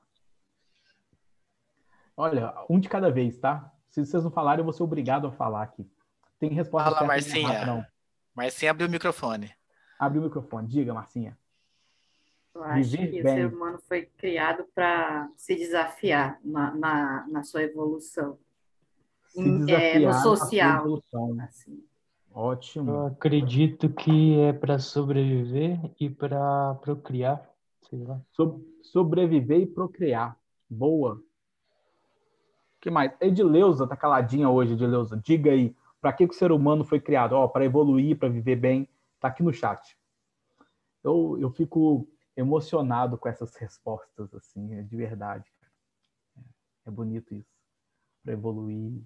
[SPEAKER 2] Olha, um de cada vez, tá? Se vocês não falarem, eu vou ser obrigado a falar aqui. Tem resposta
[SPEAKER 1] Fala, Marcinha. não. Marcinha abriu o microfone.
[SPEAKER 2] Abriu o microfone. Diga, Marcinha.
[SPEAKER 5] Eu acho Viver que bem. o ser humano foi criado para se desafiar na, na, na, sua evolução.
[SPEAKER 2] Se desafiar é, no social. Evolução. Assim. Ótimo.
[SPEAKER 4] Eu acredito que é para sobreviver e para procriar. Sei lá.
[SPEAKER 2] So sobreviver e procriar. Boa. O que mais? Edileuza tá caladinha hoje, Edileuza. Diga aí. Para que, que o ser humano foi criado? Ó, para evoluir, para viver bem. Tá aqui no chat. Eu, eu fico emocionado com essas respostas, assim, é de verdade. É bonito isso, para evoluir.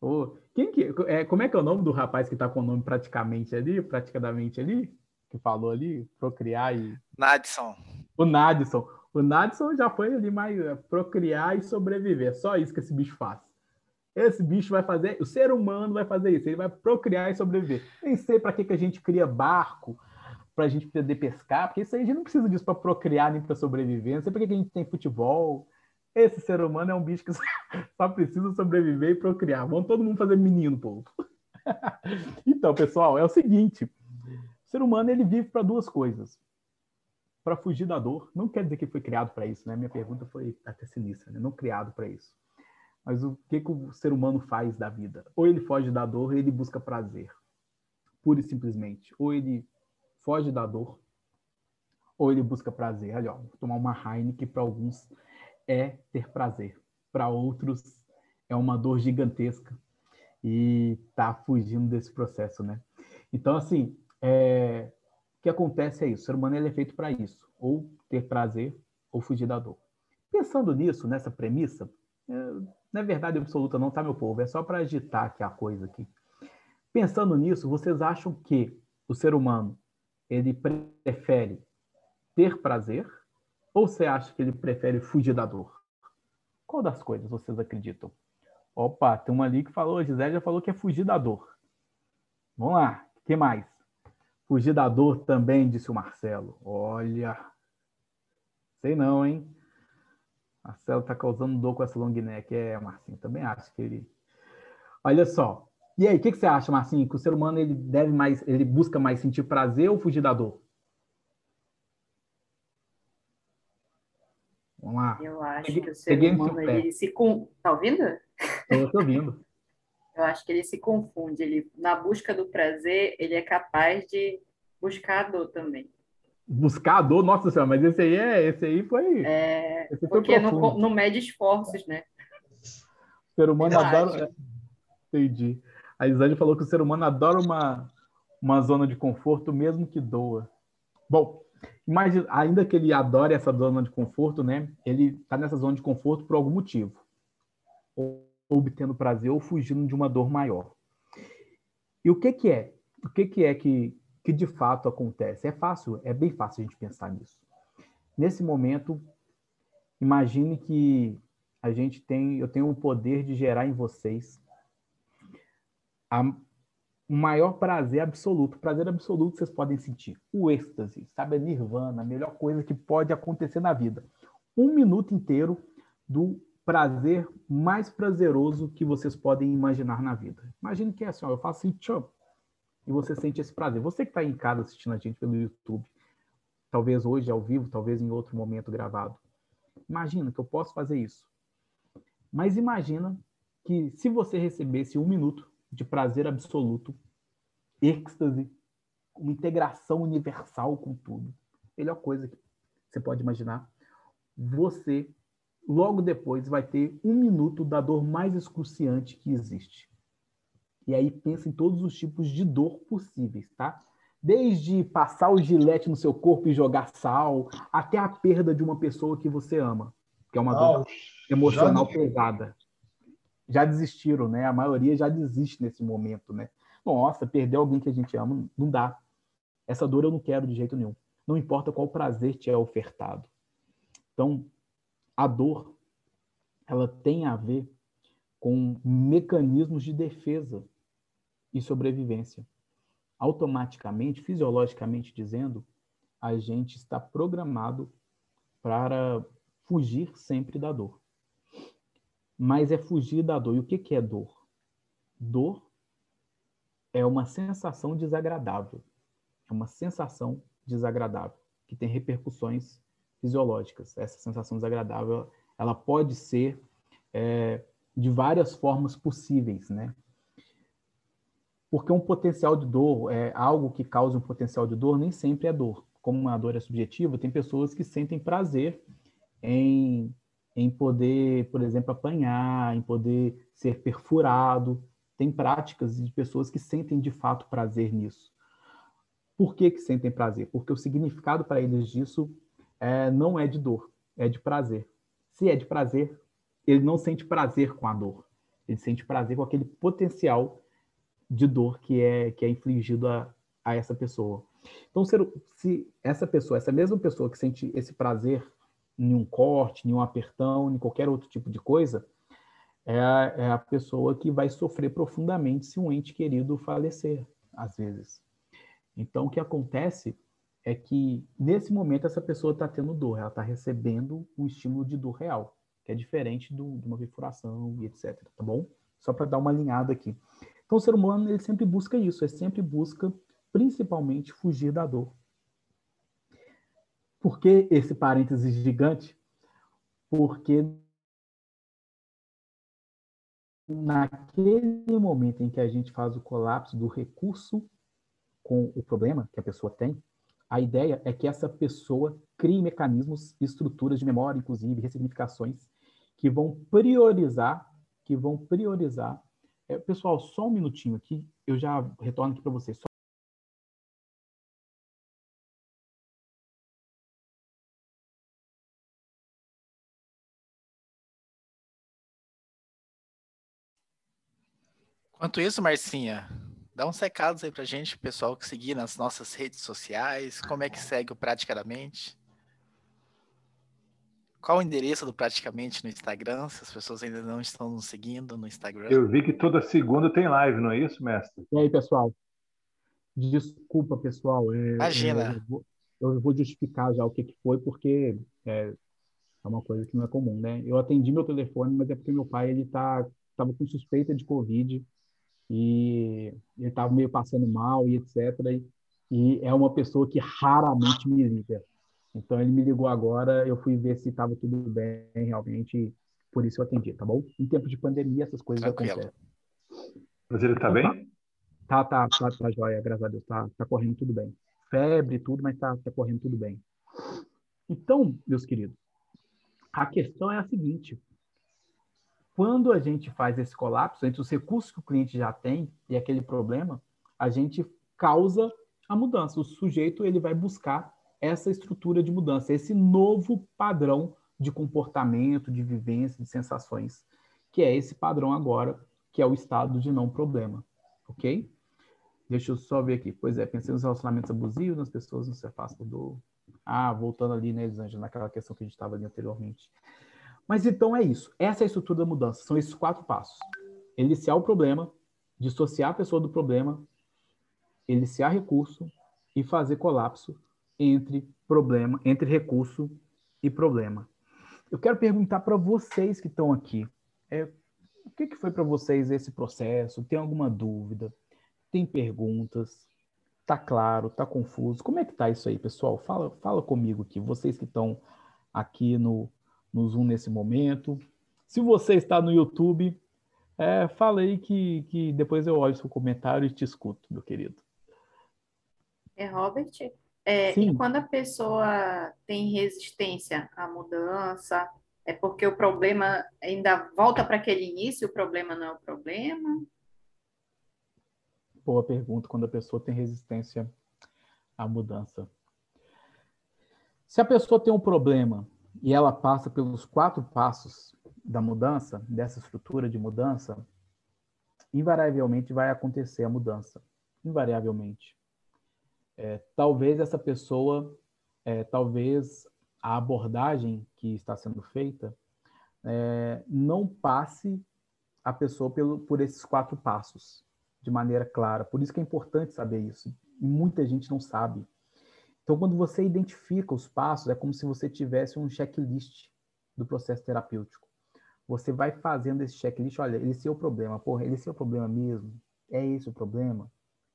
[SPEAKER 2] Oh, quem que, é, como é que é o nome do rapaz que está com o nome praticamente ali, praticamente ali, que falou ali, procriar e...
[SPEAKER 1] Nadson.
[SPEAKER 2] O Nadson. O Nadson já foi ali mais é, procriar e sobreviver. Só isso que esse bicho faz. Esse bicho vai fazer, o ser humano vai fazer isso, ele vai procriar e sobreviver. Nem sei para que, que a gente cria barco, para a gente poder pescar, porque isso aí a gente não precisa disso para procriar nem para sobreviver. Não sei que, que a gente tem futebol. Esse ser humano é um bicho que só precisa sobreviver e procriar. Vamos todo mundo fazer menino, povo. então, pessoal, é o seguinte: o ser humano ele vive para duas coisas para fugir da dor. Não quer dizer que foi criado para isso, né? Minha pergunta foi até sinistra, né? Não criado para isso. Mas o que, que o ser humano faz da vida? Ou ele foge da dor, ou ele busca prazer. Pura e simplesmente. Ou ele foge da dor, ou ele busca prazer. Olha, ó, tomar uma Heineken para alguns é ter prazer. Para outros é uma dor gigantesca e tá fugindo desse processo, né? Então, assim, é, que acontece é isso. O ser humano é feito para isso, ou ter prazer ou fugir da dor. Pensando nisso, nessa premissa, é, não é verdade absoluta não, tá, meu povo? É só para agitar aqui a coisa aqui. Pensando nisso, vocês acham que o ser humano ele prefere ter prazer ou você acha que ele prefere fugir da dor? Qual das coisas vocês acreditam? Opa, tem uma ali que falou, a Gisele já falou que é fugir da dor. Vamos lá, o que mais? Fugir da dor também, disse o Marcelo. Olha, sei não, hein? Marcelo tá causando dor com essa long neck. É, Marcinho, também acho que ele. Olha só. E aí, o que, que, você acha, Marcinho? Que o ser humano ele deve mais, ele busca mais sentir prazer ou fugir da dor?
[SPEAKER 5] Vamos lá. Eu acho peguei, que o ser humano ele se tá ouvindo?
[SPEAKER 2] Eu tô ouvindo.
[SPEAKER 5] Eu acho que ele se confunde. Ele, na busca do prazer, ele é capaz de buscar a dor também.
[SPEAKER 2] Buscar a dor? Nossa senhora, mas esse aí, é, esse aí foi.
[SPEAKER 5] É, esse porque não, não mede esforços, né?
[SPEAKER 2] O ser humano Eu adora. Acho. Entendi. A Isane falou que o ser humano adora uma, uma zona de conforto, mesmo que doa. Bom, imagina, ainda que ele adore essa zona de conforto, né? Ele está nessa zona de conforto por algum motivo obtendo prazer ou fugindo de uma dor maior. E o que que é? O que que é que, que de fato acontece? É fácil, é bem fácil a gente pensar nisso. Nesse momento, imagine que a gente tem, eu tenho o poder de gerar em vocês a, o maior prazer absoluto, prazer absoluto que vocês podem sentir, o êxtase, sabe, a nirvana, a melhor coisa que pode acontecer na vida. Um minuto inteiro do prazer mais prazeroso que vocês podem imaginar na vida. Imagine que é assim, ó, eu faço assim, tchau, e você sente esse prazer. Você que está em casa assistindo a gente pelo YouTube, talvez hoje ao vivo, talvez em outro momento gravado. Imagina que eu posso fazer isso. Mas imagina que se você recebesse um minuto de prazer absoluto, êxtase, uma integração universal com tudo, melhor coisa que você pode imaginar, você logo depois vai ter um minuto da dor mais excruciante que existe. E aí pensa em todos os tipos de dor possíveis, tá? Desde passar o gilete no seu corpo e jogar sal, até a perda de uma pessoa que você ama, que é uma dor emocional pesada. Já desistiram, né? A maioria já desiste nesse momento, né? Nossa, perder alguém que a gente ama, não dá. Essa dor eu não quero de jeito nenhum. Não importa qual prazer te é ofertado. Então, a dor ela tem a ver com mecanismos de defesa e sobrevivência. Automaticamente, fisiologicamente dizendo, a gente está programado para fugir sempre da dor. Mas é fugir da dor. E o que, que é dor? Dor é uma sensação desagradável. É uma sensação desagradável que tem repercussões fisiológicas. Essa sensação desagradável, ela pode ser é, de várias formas possíveis, né? Porque um potencial de dor, é algo que causa um potencial de dor, nem sempre é dor. Como a dor é subjetiva, tem pessoas que sentem prazer em, em poder, por exemplo, apanhar, em poder ser perfurado. Tem práticas de pessoas que sentem de fato prazer nisso. Por que, que sentem prazer? Porque o significado para eles disso é, não é de dor, é de prazer. Se é de prazer, ele não sente prazer com a dor. Ele sente prazer com aquele potencial de dor que é, que é infligido a, a essa pessoa. Então, se, se essa pessoa, essa mesma pessoa que sente esse prazer em um corte, em um apertão, em qualquer outro tipo de coisa, é a, é a pessoa que vai sofrer profundamente se um ente querido falecer, às vezes. Então, o que acontece é que, nesse momento, essa pessoa está tendo dor, ela está recebendo um estímulo de dor real, que é diferente do, de uma perfuração e etc. Tá bom? Só para dar uma alinhada aqui. Então, o ser humano ele sempre busca isso, ele sempre busca, principalmente, fugir da dor. Por que esse parênteses gigante? Porque naquele momento em que a gente faz o colapso do recurso com o problema que a pessoa tem, a ideia é que essa pessoa crie mecanismos, estruturas de memória, inclusive, ressignificações, que vão priorizar, que vão priorizar. É, pessoal, só um minutinho aqui, eu já retorno aqui para vocês.
[SPEAKER 1] Enquanto isso, Marcinha, dá uns recados aí pra gente, pessoal que seguir nas nossas redes sociais, como é que segue o Praticamente? Qual o endereço do Praticamente no Instagram, se as pessoas ainda não estão nos seguindo no Instagram?
[SPEAKER 3] Eu vi que toda segunda tem live, não é isso, mestre?
[SPEAKER 2] E aí, pessoal? Desculpa, pessoal.
[SPEAKER 1] É, Imagina. É,
[SPEAKER 2] eu, vou, eu, vou, justificar já o que, que foi, porque é, é, uma coisa que não é comum, né? Eu atendi meu telefone, mas é porque meu pai ele tá, tava com suspeita de Covid e ele estava meio passando mal e etc. E, e, é uma pessoa que raramente me liga. Então ele me ligou agora, eu fui ver se estava tudo bem realmente, por isso eu atendi, tá bom? Em tempo de pandemia essas coisas Tranquilo. acontecem.
[SPEAKER 3] Mas ele está bem?
[SPEAKER 2] Tá, tá, tá, tá joia, graças a Deus, tá, tá correndo tudo bem. Febre tudo, mas tá, tá correndo tudo bem. Então, meus queridos, a questão é a seguinte: quando a gente faz esse colapso entre os recursos que o cliente já tem e aquele problema, a gente causa a mudança. O sujeito ele vai buscar essa estrutura de mudança, esse novo padrão de comportamento, de vivência, de sensações, que é esse padrão agora, que é o estado de não problema, ok? Deixa eu só ver aqui. Pois é, pensei nos relacionamentos abusivos, nas pessoas não se afastam do... Ah, voltando ali, né, Elisângela, naquela questão que a gente estava ali anteriormente. Mas então é isso. Essa é a estrutura da mudança. São esses quatro passos: iniciar o problema, dissociar a pessoa do problema, iniciar recurso e fazer colapso entre problema, entre recurso e problema. Eu quero perguntar para vocês que estão aqui, é, o que, que foi para vocês esse processo? Tem alguma dúvida? Tem perguntas? Tá claro? Tá confuso? Como é que tá isso aí, pessoal? Fala, fala comigo aqui, vocês que estão aqui no, no Zoom nesse momento. Se você está no YouTube, é, fala aí que, que depois eu olho seu comentário e te escuto, meu querido.
[SPEAKER 5] É, Robert? É, e quando a pessoa tem resistência à mudança, é porque o problema ainda volta para aquele início, o problema não é o problema?
[SPEAKER 2] Boa pergunta, quando a pessoa tem resistência à mudança. Se a pessoa tem um problema e ela passa pelos quatro passos da mudança, dessa estrutura de mudança, invariavelmente vai acontecer a mudança. Invariavelmente. É, talvez essa pessoa, é, talvez a abordagem que está sendo feita é, não passe a pessoa pelo, por esses quatro passos de maneira clara. Por isso que é importante saber isso. E muita gente não sabe. Então, quando você identifica os passos, é como se você tivesse um checklist do processo terapêutico. Você vai fazendo esse checklist, olha, esse é o problema, porra, esse é o problema mesmo? É esse o problema?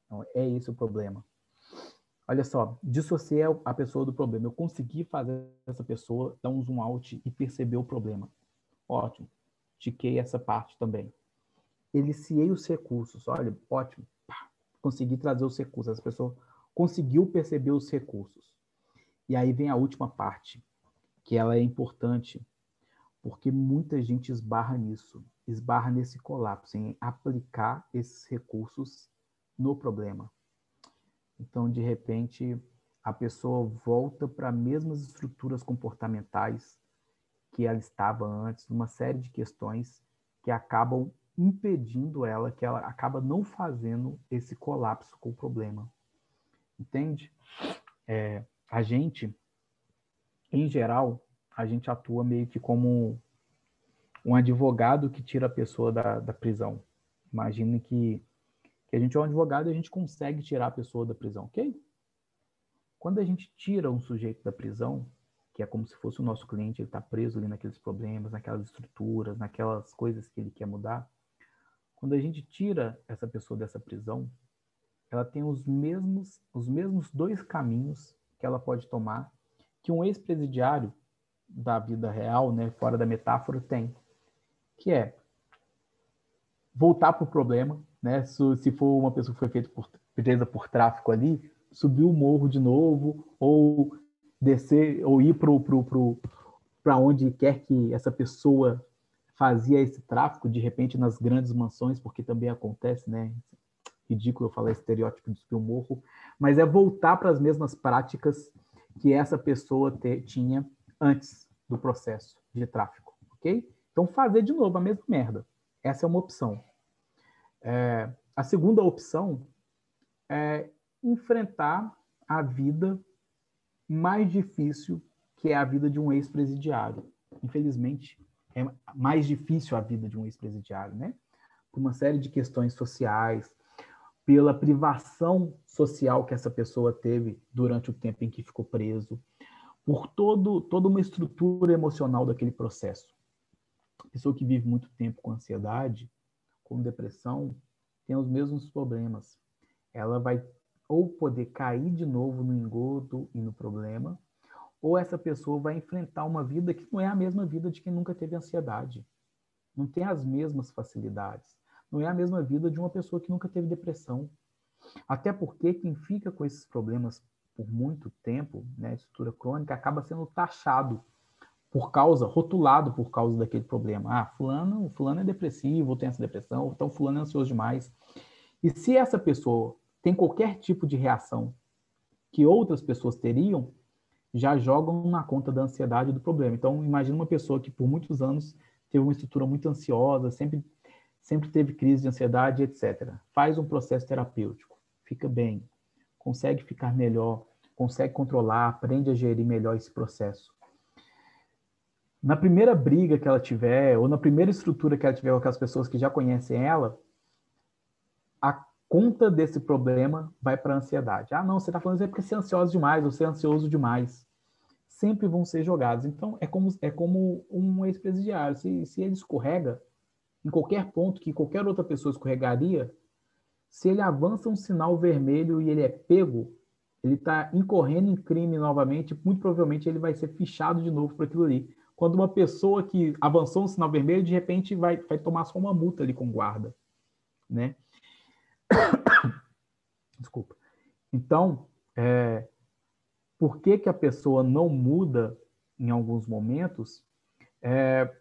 [SPEAKER 2] Não, é esse o problema. Olha só, dissociei a pessoa do problema. Eu consegui fazer essa pessoa dar um zoom out e perceber o problema. Ótimo. Tiquei essa parte também. Eliciei os recursos. Olha, ótimo. Consegui trazer os recursos. Essa pessoa conseguiu perceber os recursos. E aí vem a última parte, que ela é importante, porque muita gente esbarra nisso, esbarra nesse colapso, em aplicar esses recursos no problema. Então, de repente, a pessoa volta para as mesmas estruturas comportamentais que ela estava antes, uma série de questões que acabam impedindo ela, que ela acaba não fazendo esse colapso com o problema. Entende? É, a gente, em geral, a gente atua meio que como um advogado que tira a pessoa da, da prisão. Imagine que, que a gente é um advogado e a gente consegue tirar a pessoa da prisão, ok? Quando a gente tira um sujeito da prisão, que é como se fosse o nosso cliente, ele está preso ali naqueles problemas, naquelas estruturas, naquelas coisas que ele quer mudar. Quando a gente tira essa pessoa dessa prisão, ela tem os mesmos, os mesmos dois caminhos que ela pode tomar que um ex-presidiário da vida real, né, fora da metáfora, tem, que é voltar para o problema, né? Se, for uma pessoa que foi feita por, presa por tráfico ali, subir o morro de novo, ou descer, ou ir para pro, pro, pro, onde quer que essa pessoa fazia esse tráfico, de repente nas grandes mansões, porque também acontece, né? Ridículo eu falar estereótipo de morro, mas é voltar para as mesmas práticas que essa pessoa te, tinha antes do processo de tráfico, ok? Então fazer de novo a mesma merda. Essa é uma opção. É, a segunda opção é enfrentar a vida mais difícil que é a vida de um ex-presidiário. Infelizmente, é mais difícil a vida de um ex-presidiário, né? Por uma série de questões sociais, pela privação social que essa pessoa teve durante o tempo em que ficou preso, por todo, toda uma estrutura emocional daquele processo. Pessoa que vive muito tempo com ansiedade, com depressão, tem os mesmos problemas. Ela vai ou poder cair de novo no engodo e no problema, ou essa pessoa vai enfrentar uma vida que não é a mesma vida de quem nunca teve ansiedade. Não tem as mesmas facilidades. Não é a mesma vida de uma pessoa que nunca teve depressão. Até porque quem fica com esses problemas por muito tempo, né, estrutura crônica, acaba sendo taxado por causa, rotulado por causa daquele problema. Ah, fulano, fulano é depressivo, tem essa depressão, então fulano é ansioso demais. E se essa pessoa tem qualquer tipo de reação que outras pessoas teriam, já jogam na conta da ansiedade do problema. Então, imagine uma pessoa que por muitos anos teve uma estrutura muito ansiosa, sempre, sempre teve crise de ansiedade, etc. Faz um processo terapêutico, fica bem, consegue ficar melhor, consegue controlar, aprende a gerir melhor esse processo. Na primeira briga que ela tiver, ou na primeira estrutura que ela tiver com aquelas pessoas que já conhecem ela, a conta desse problema vai para a ansiedade. Ah, não, você está falando isso é porque você é ansioso demais, você é ansioso demais. Sempre vão ser jogados. Então, é como, é como um ex-presidiário. Se, se ele escorrega em qualquer ponto que qualquer outra pessoa escorregaria, se ele avança um sinal vermelho e ele é pego, ele está incorrendo em crime novamente, muito provavelmente ele vai ser fichado de novo por aquilo ali. Quando uma pessoa que avançou um sinal vermelho, de repente vai, vai tomar só uma multa ali com guarda, né? Desculpa. Então, é, por que, que a pessoa não muda em alguns momentos? É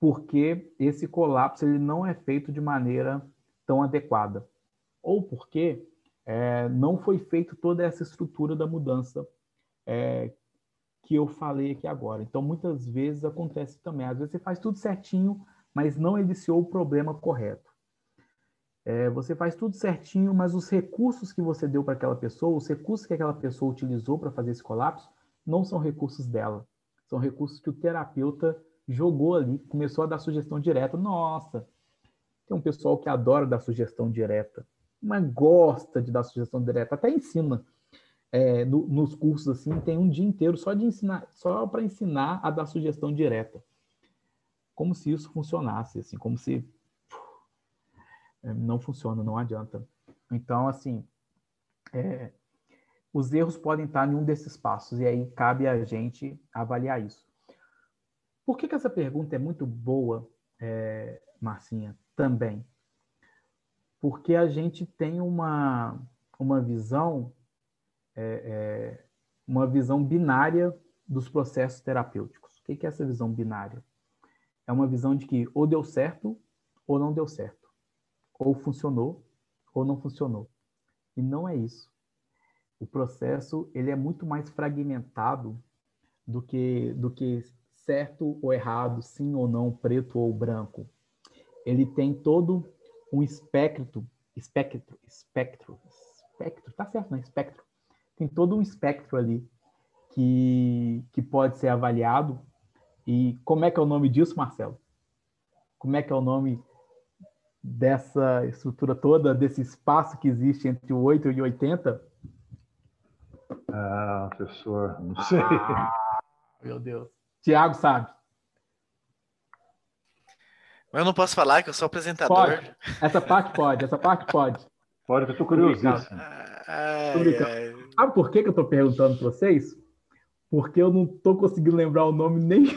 [SPEAKER 2] porque esse colapso ele não é feito de maneira tão adequada. Ou porque é, não foi feito toda essa estrutura da mudança é, que eu falei aqui agora. Então, muitas vezes acontece também. Às vezes você faz tudo certinho, mas não iniciou o problema correto. É, você faz tudo certinho, mas os recursos que você deu para aquela pessoa, os recursos que aquela pessoa utilizou para fazer esse colapso, não são recursos dela. São recursos que o terapeuta jogou ali, começou a dar sugestão direta. Nossa, tem um pessoal que adora dar sugestão direta, mas gosta de dar sugestão direta, até ensina. É, no, nos cursos assim tem um dia inteiro só de ensinar, só para ensinar a dar sugestão direta, como se isso funcionasse, assim, como se é, não funciona, não adianta. Então, assim, é, os erros podem estar em um desses passos, e aí cabe a gente avaliar isso. Por que, que essa pergunta é muito boa, é, Marcinha, também? Porque a gente tem uma, uma visão, é, é, uma visão binária dos processos terapêuticos. O que, que é essa visão binária? É uma visão de que ou deu certo ou não deu certo ou funcionou ou não funcionou. E não é isso. o processo ele é muito mais fragmentado do que do que certo ou errado, sim ou não, preto ou branco. Ele tem todo um espectro, espectro, espectro, espectro, tá certo, né? Espectro. Tem todo um espectro ali que, que pode ser avaliado. E como é que é o nome disso, Marcelo? Como é que é o nome dessa estrutura toda, desse espaço que existe entre o 8 e o 80?
[SPEAKER 3] Ah, professor, não sei. Ah,
[SPEAKER 2] meu Deus. Tiago sabe.
[SPEAKER 1] Mas eu não posso falar que eu sou apresentador.
[SPEAKER 2] Pode. Essa parte pode, essa parte pode.
[SPEAKER 3] Pode, eu estou curioso.
[SPEAKER 2] Sabe por que, que eu estou perguntando para vocês? Porque eu não estou conseguindo lembrar o nome nem.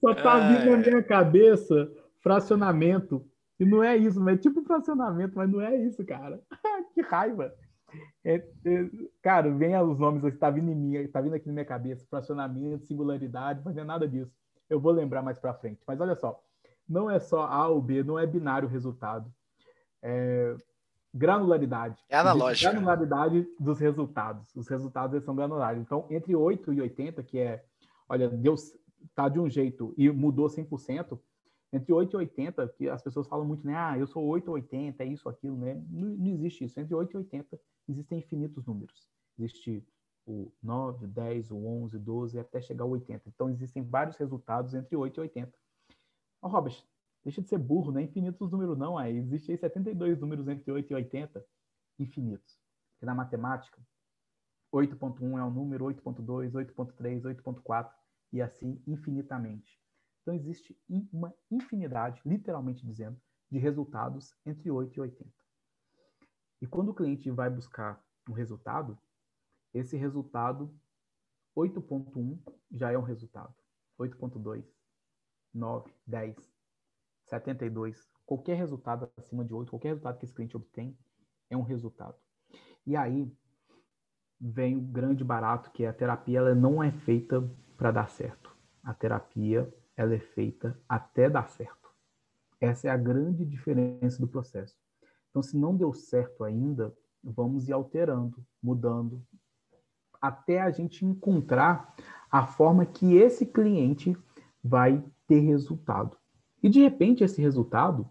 [SPEAKER 2] Só tá vindo na minha cabeça fracionamento. E não é isso, mas é tipo fracionamento, mas não é isso, cara. que raiva. É, é, cara, vem os nomes que tá vindo em mim, tá vindo aqui na minha cabeça, fracionamento, singularidade, mas não é nada disso. Eu vou lembrar mais para frente. Mas olha só, não é só A ou B, não é binário o resultado. É granularidade.
[SPEAKER 1] É analógica.
[SPEAKER 2] Granularidade dos resultados. Os resultados são granulares. Então, entre 8 e 80, que é, olha, Deus tá de um jeito e mudou 100%, entre 8 e 80, que as pessoas falam muito, né? Ah, eu sou 8 ou 80, é isso, aquilo, né? Não, não existe isso. Entre 8 e 80 existem infinitos números. Existe o 9, 10, o 11, 12, até chegar ao 80. Então, existem vários resultados entre 8 e 80. Ó, oh, Robert, deixa de ser burro, não é infinitos números não. Aí existem 72 números entre 8 e 80 infinitos. Porque na matemática, 8.1 é um número, 8.2, 8.3, 8.4 e assim infinitamente. Então, existe uma infinidade, literalmente dizendo, de resultados entre 8 e 80. E quando o cliente vai buscar um resultado, esse resultado 8.1 já é um resultado. 8.2, 9, 10, 72, qualquer resultado acima de 8, qualquer resultado que esse cliente obtém é um resultado. E aí vem o grande barato que é a terapia, ela não é feita para dar certo. A terapia ela é feita até dar certo. Essa é a grande diferença do processo. Então, se não deu certo ainda, vamos ir alterando, mudando, até a gente encontrar a forma que esse cliente vai ter resultado. E de repente esse resultado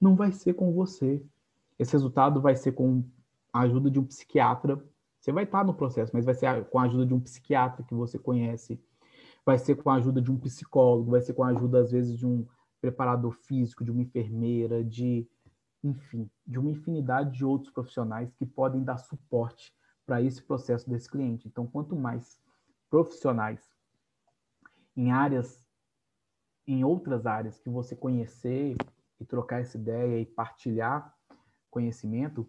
[SPEAKER 2] não vai ser com você. Esse resultado vai ser com a ajuda de um psiquiatra. Você vai estar no processo, mas vai ser com a ajuda de um psiquiatra que você conhece, vai ser com a ajuda de um psicólogo, vai ser com a ajuda, às vezes, de um preparador físico, de uma enfermeira, de, enfim, de uma infinidade de outros profissionais que podem dar suporte para esse processo desse cliente. Então, quanto mais profissionais em áreas, em outras áreas que você conhecer e trocar essa ideia e partilhar conhecimento,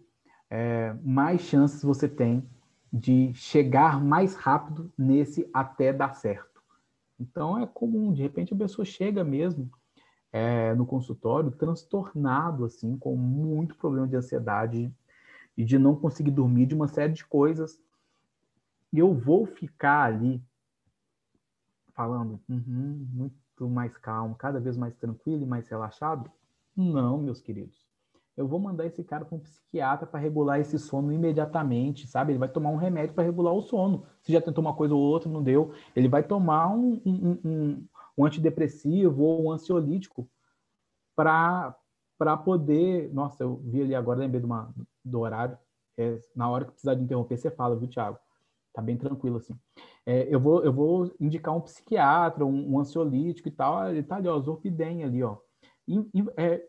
[SPEAKER 2] é, mais chances você tem de chegar mais rápido nesse até dar certo. Então é comum, de repente a pessoa chega mesmo é, no consultório transtornado, assim, com muito problema de ansiedade e de não conseguir dormir, de uma série de coisas. E eu vou ficar ali falando, uhum, muito mais calmo, cada vez mais tranquilo e mais relaxado? Não, meus queridos eu vou mandar esse cara para um psiquiatra para regular esse sono imediatamente, sabe? Ele vai tomar um remédio para regular o sono. Se já tentou uma coisa ou outra, não deu, ele vai tomar um, um, um, um antidepressivo ou um ansiolítico para poder. Nossa, eu vi ali agora, lembrei uma, do horário. É, na hora que precisar de interromper, você fala, viu, Thiago? Tá bem tranquilo assim. É, eu, vou, eu vou indicar um psiquiatra, um, um ansiolítico e tal. Ele tá ali, ó, Zolpidem ali, ó. E, e, é,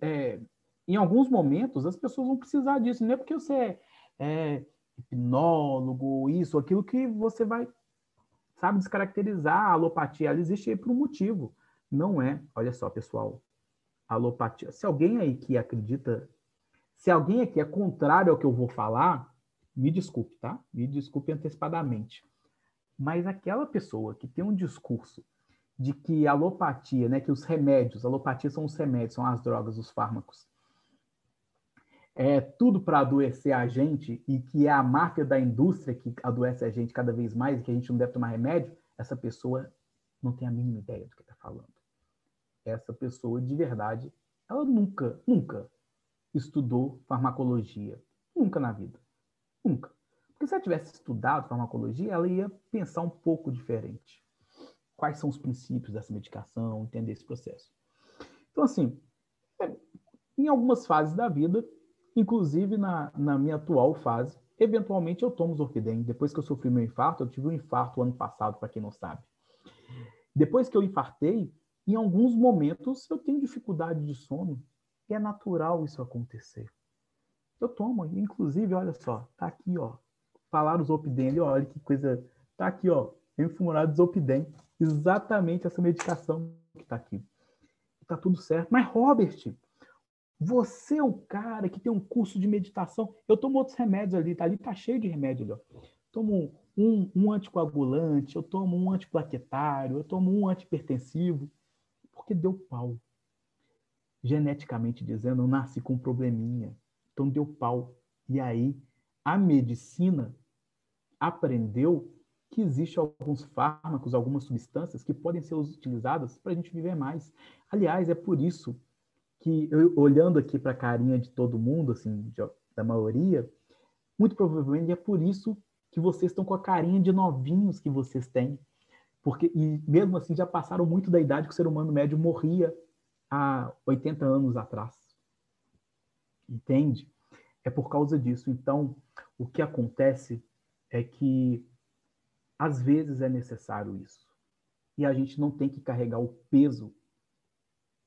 [SPEAKER 2] é, em alguns momentos as pessoas vão precisar disso. Não é porque você é, é hipnólogo, isso, aquilo que você vai, sabe, descaracterizar a alopatia. Ela existe aí por um motivo. Não é, olha só, pessoal, alopatia. Se alguém aí que acredita, se alguém aqui é contrário ao que eu vou falar, me desculpe, tá? Me desculpe antecipadamente. Mas aquela pessoa que tem um discurso de que a alopatia, né, que os remédios, alopatia são os remédios, são as drogas, os fármacos, é tudo para adoecer a gente e que é a máfia da indústria que adoece a gente cada vez mais e que a gente não deve tomar remédio, essa pessoa não tem a mínima ideia do que está falando. Essa pessoa, de verdade, ela nunca, nunca estudou farmacologia. Nunca na vida. Nunca. Porque se ela tivesse estudado farmacologia, ela ia pensar um pouco diferente. Quais são os princípios dessa medicação, entender esse processo. Então, assim, é, em algumas fases da vida, inclusive na, na minha atual fase, eventualmente eu tomo Zolpidem. Depois que eu sofri meu infarto, eu tive um infarto ano passado, para quem não sabe. Depois que eu infartei, em alguns momentos eu tenho dificuldade de sono e é natural isso acontecer. Eu tomo, inclusive, olha só, tá aqui, ó. Falaram Zolpidem ali, olha que coisa. Tá aqui, ó. Enfumurado Zolpidem. Exatamente essa medicação que tá aqui. Tá tudo certo. Mas, Robert, você é o cara que tem um curso de meditação. Eu tomo outros remédios ali, tá ali, tá cheio de remédio ó. Tomo um, um anticoagulante, eu tomo um antiplaquetário, eu tomo um antipertensivo, porque deu pau. Geneticamente dizendo, eu nasci com um probleminha. Então deu pau. E aí a medicina aprendeu que existem alguns fármacos, algumas substâncias que podem ser utilizadas para a gente viver mais. Aliás, é por isso que, eu, olhando aqui para a carinha de todo mundo, assim, de, da maioria, muito provavelmente é por isso que vocês estão com a carinha de novinhos que vocês têm. Porque, e mesmo assim, já passaram muito da idade que o ser humano médio morria há 80 anos atrás. Entende? É por causa disso. Então, o que acontece é que às vezes é necessário isso. E a gente não tem que carregar o peso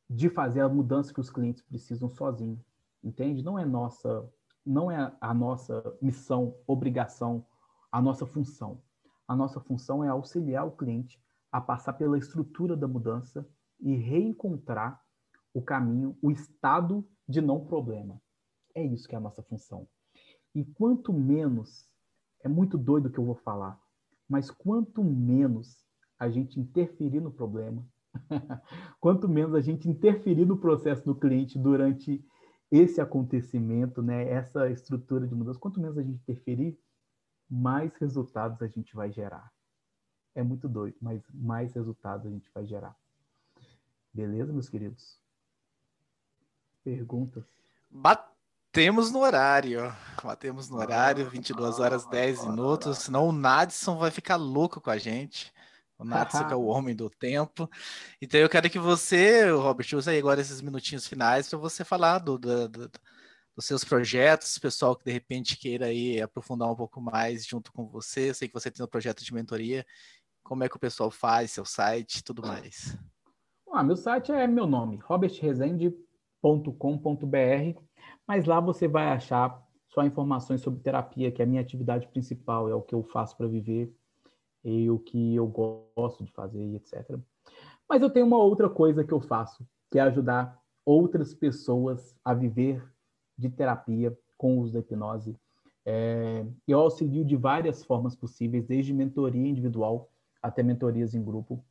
[SPEAKER 2] de fazer a mudança que os clientes precisam sozinho. Entende? Não é nossa, não é a nossa missão, obrigação, a nossa função. A nossa função é auxiliar o cliente a passar pela estrutura da mudança e reencontrar o caminho, o estado de não problema. É isso que é a nossa função. E quanto menos, é muito doido o que eu vou falar, mas quanto menos a gente interferir no problema, quanto menos a gente interferir no processo do cliente durante esse acontecimento, né, essa estrutura de mudança, quanto menos a gente interferir, mais resultados a gente vai gerar. É muito doido, mas mais resultados a gente vai gerar. Beleza, meus queridos? Perguntas?
[SPEAKER 1] Batemos no horário. Batemos no horário, 22 horas 10 minutos. Senão o Nadson vai ficar louco com a gente. O que é o homem do tempo. Então eu quero que você, Robert, use aí agora esses minutinhos finais para você falar do, do, do, dos seus projetos, pessoal que de repente queira aí aprofundar um pouco mais junto com você. Eu sei que você tem um projeto de mentoria. Como é que o pessoal faz, seu site tudo mais?
[SPEAKER 2] Ah, meu site é meu nome, robertresende.com.br, mas lá você vai achar só informações sobre terapia, que é a minha atividade principal, é o que eu faço para viver e o que eu gosto de fazer, etc. Mas eu tenho uma outra coisa que eu faço, que é ajudar outras pessoas a viver de terapia com o uso da hipnose. É, eu auxilio de várias formas possíveis, desde mentoria individual até mentorias em grupo.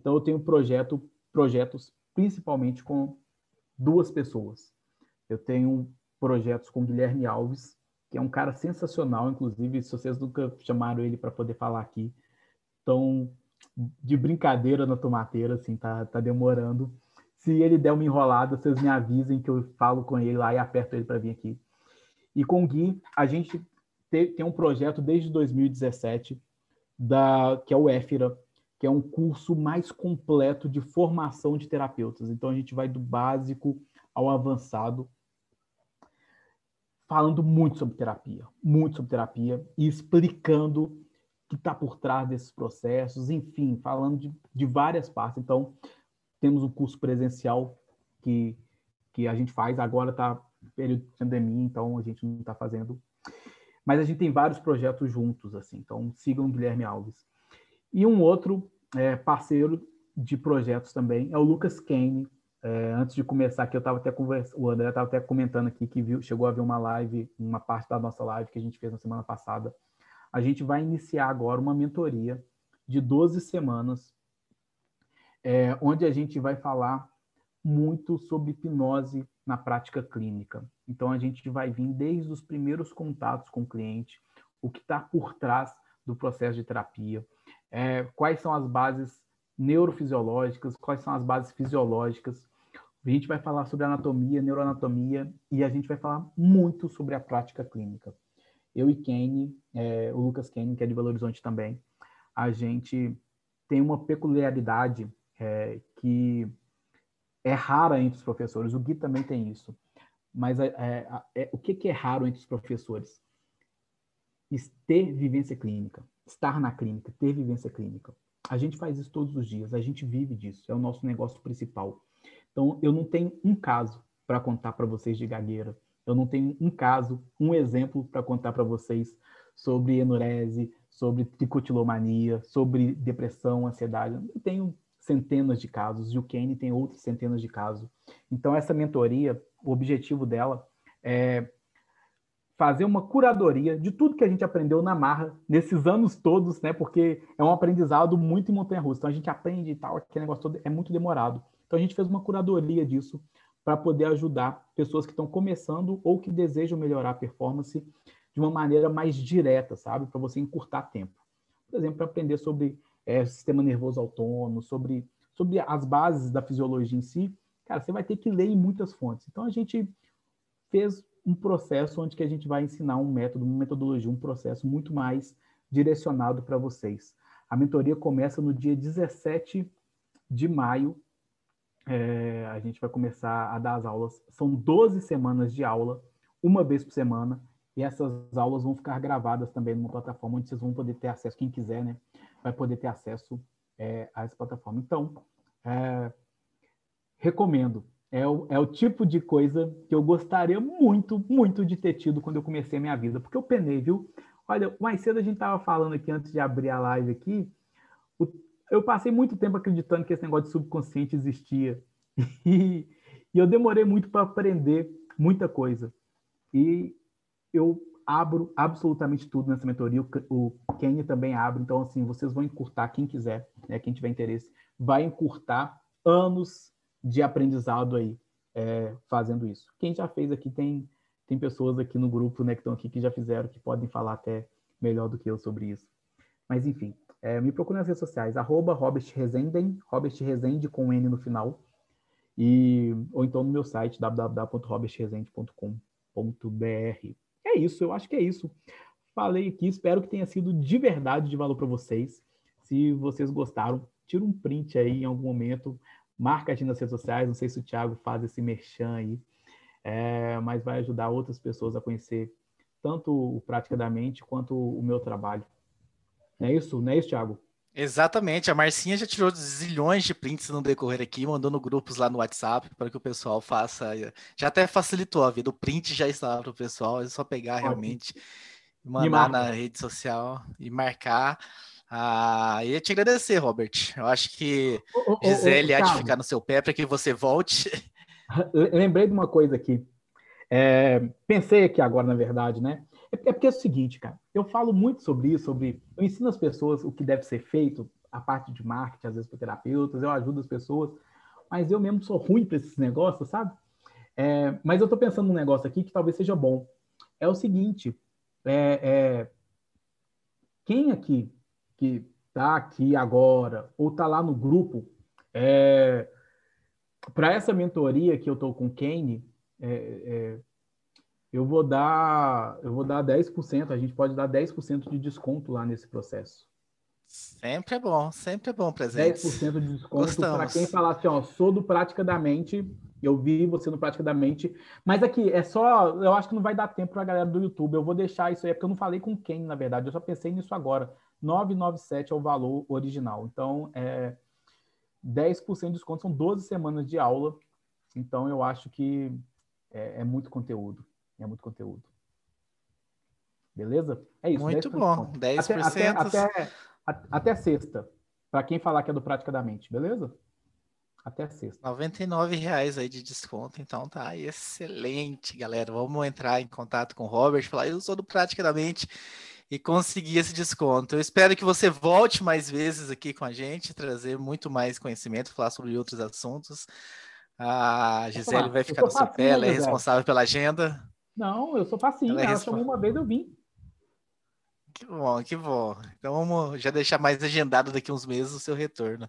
[SPEAKER 2] Então, eu tenho projeto, projetos principalmente com duas pessoas. Eu tenho projetos com Guilherme Alves, que é um cara sensacional, inclusive, se vocês nunca chamaram ele para poder falar aqui, então, de brincadeira na tomateira, assim, tá, tá demorando. Se ele der uma enrolada, vocês me avisem que eu falo com ele lá e aperto ele para vir aqui. E com o Gui, a gente tem um projeto desde 2017 da, que é o EFIRA, que é um curso mais completo de formação de terapeutas. Então, a gente vai do básico ao avançado, falando muito sobre terapia, muito sobre terapia, e explicando que está por trás desses processos, enfim, falando de, de várias partes. Então, temos um curso presencial que, que a gente faz, agora está período de pandemia, então a gente não está fazendo mas a gente tem vários projetos juntos, assim. Então, sigam o Guilherme Alves. E um outro é, parceiro de projetos também é o Lucas Kane. É, antes de começar aqui, eu estava até conversando, o André estava até comentando aqui que viu, chegou a ver uma live, uma parte da nossa live que a gente fez na semana passada. A gente vai iniciar agora uma mentoria de 12 semanas, é, onde a gente vai falar muito sobre hipnose na prática clínica. Então, a gente vai vir desde os primeiros contatos com o cliente, o que está por trás do processo de terapia, é, quais são as bases neurofisiológicas, quais são as bases fisiológicas. A gente vai falar sobre anatomia, neuroanatomia e a gente vai falar muito sobre a prática clínica. Eu e Kenny, é, o Lucas Kenny, que é de Belo Horizonte também, a gente tem uma peculiaridade é, que é rara entre os professores. O Gui também tem isso. Mas é, é, é o que, que é raro entre os professores? Ter vivência clínica, estar na clínica, ter vivência clínica. A gente faz isso todos os dias, a gente vive disso, é o nosso negócio principal. Então, eu não tenho um caso para contar para vocês de gagueira. Eu não tenho um caso, um exemplo para contar para vocês sobre enurese, sobre tricotilomania, sobre depressão, ansiedade. Eu tenho centenas de casos e o Kenny tem outras centenas de casos. Então, essa mentoria, o objetivo dela é fazer uma curadoria de tudo que a gente aprendeu na marra nesses anos todos, né? Porque é um aprendizado muito em montanha-russa. Então, a gente aprende e tal, aquele negócio todo é muito demorado. Então, a gente fez uma curadoria disso para poder ajudar pessoas que estão começando ou que desejam melhorar a performance de uma maneira mais direta, sabe? Para você encurtar tempo. Por exemplo, para aprender sobre é, sistema nervoso autônomo, sobre, sobre as bases da fisiologia em si, cara, você vai ter que ler em muitas fontes. Então, a gente fez um processo onde que a gente vai ensinar um método, uma metodologia, um processo muito mais direcionado para vocês. A mentoria começa no dia 17 de maio. É, a gente vai começar a dar as aulas. São 12 semanas de aula, uma vez por semana. E essas aulas vão ficar gravadas também numa plataforma onde vocês vão poder ter acesso, quem quiser, né? Vai poder ter acesso é, a essa plataforma. Então, é, recomendo. É o, é o tipo de coisa que eu gostaria muito, muito de ter tido quando eu comecei a minha vida. Porque eu penei, viu? Olha, mais cedo a gente estava falando aqui, antes de abrir a live aqui, o, eu passei muito tempo acreditando que esse negócio de subconsciente existia. E, e eu demorei muito para aprender muita coisa. E eu abro absolutamente tudo nessa mentoria. O, Kenny também abre. Então, assim, vocês vão encurtar, quem quiser, né, quem tiver interesse, vai encurtar anos de aprendizado aí é, fazendo isso. Quem já fez aqui, tem, tem pessoas aqui no grupo né, que estão aqui que já fizeram, que podem falar até melhor do que eu sobre isso. Mas, enfim, é, me procure nas redes sociais, arroba Robert Rezenden, Robert Rezende com N no final, e, ou então no meu site, www.robertrezende.com.br é isso, eu acho que é isso. Falei aqui, espero que tenha sido de verdade de valor para vocês. Se vocês gostaram, tira um print aí em algum momento, marca a gente nas redes sociais. Não sei se o Thiago faz esse merchan aí, é, mas vai ajudar outras pessoas a conhecer tanto o Prática da Mente quanto o meu trabalho. Não é isso? Não é isso, Thiago?
[SPEAKER 1] Exatamente, a Marcinha já tirou zilhões de prints no decorrer aqui, mandando grupos lá no WhatsApp para que o pessoal faça. Já até facilitou a vida, o print já estava para o pessoal, é só pegar realmente, mandar na rede social e marcar. Ah, e te agradecer, Robert. Eu acho que ô, Gisele ô, ô, há de ficar no seu pé para que você volte.
[SPEAKER 2] Lembrei de uma coisa aqui. É, pensei aqui agora, na verdade, né? É, é porque é o seguinte, cara, eu falo muito sobre isso, sobre. Eu ensino as pessoas o que deve ser feito, a parte de marketing, às vezes para terapeutas, eu ajudo as pessoas, mas eu mesmo sou ruim para esses negócios, sabe? É, mas eu estou pensando num negócio aqui que talvez seja bom. É o seguinte: é, é, quem aqui que está aqui agora ou está lá no grupo, é, para essa mentoria que eu estou com o Kane, é, eu vou dar, eu vou dar 10%, a gente pode dar 10% de desconto lá nesse processo.
[SPEAKER 1] Sempre é bom, sempre é bom presente.
[SPEAKER 2] 10% de desconto para quem falar assim, ó, sou do Prática da Mente, eu vi você no Prática da Mente, mas aqui é só, eu acho que não vai dar tempo para a galera do YouTube, eu vou deixar isso aí, porque eu não falei com quem, na verdade, eu só pensei nisso agora. 997 é o valor original, então é 10% de desconto, são 12 semanas de aula, então eu acho que é, é muito conteúdo. É muito conteúdo. Beleza? É isso.
[SPEAKER 1] Muito 10%. bom. 10%. Até,
[SPEAKER 2] até, até, até sexta. Para quem falar que é do Prática da Mente, beleza? Até sexta.
[SPEAKER 1] R$ reais aí de desconto, então tá excelente, galera. Vamos entrar em contato com o Robert, falar, eu sou do Prática da Mente e conseguir esse desconto. Eu espero que você volte mais vezes aqui com a gente, trazer muito mais conhecimento, falar sobre outros assuntos. A Gisele vai ficar no seu pé, ela é responsável pela agenda.
[SPEAKER 2] Não, eu sou facinho. Ela, é ela chamou uma vez, eu vim.
[SPEAKER 1] Que bom, que bom. Então vamos já deixar mais agendado daqui uns meses o seu retorno.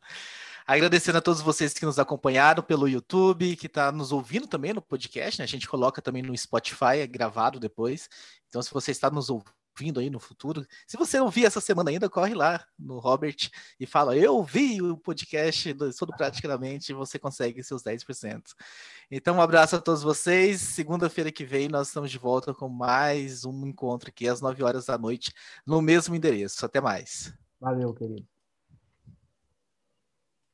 [SPEAKER 1] Agradecendo a todos vocês que nos acompanharam pelo YouTube, que está nos ouvindo também no podcast, né? A gente coloca também no Spotify, é gravado depois. Então, se você está nos ouvindo, vindo aí no futuro. Se você não viu essa semana ainda, corre lá no Robert e fala: Eu vi o podcast do Estudo Praticamente você consegue seus 10%. Então, um abraço a todos vocês. Segunda-feira que vem, nós estamos de volta com mais um encontro aqui às 9 horas da noite, no mesmo endereço. Até mais.
[SPEAKER 2] Valeu, querido.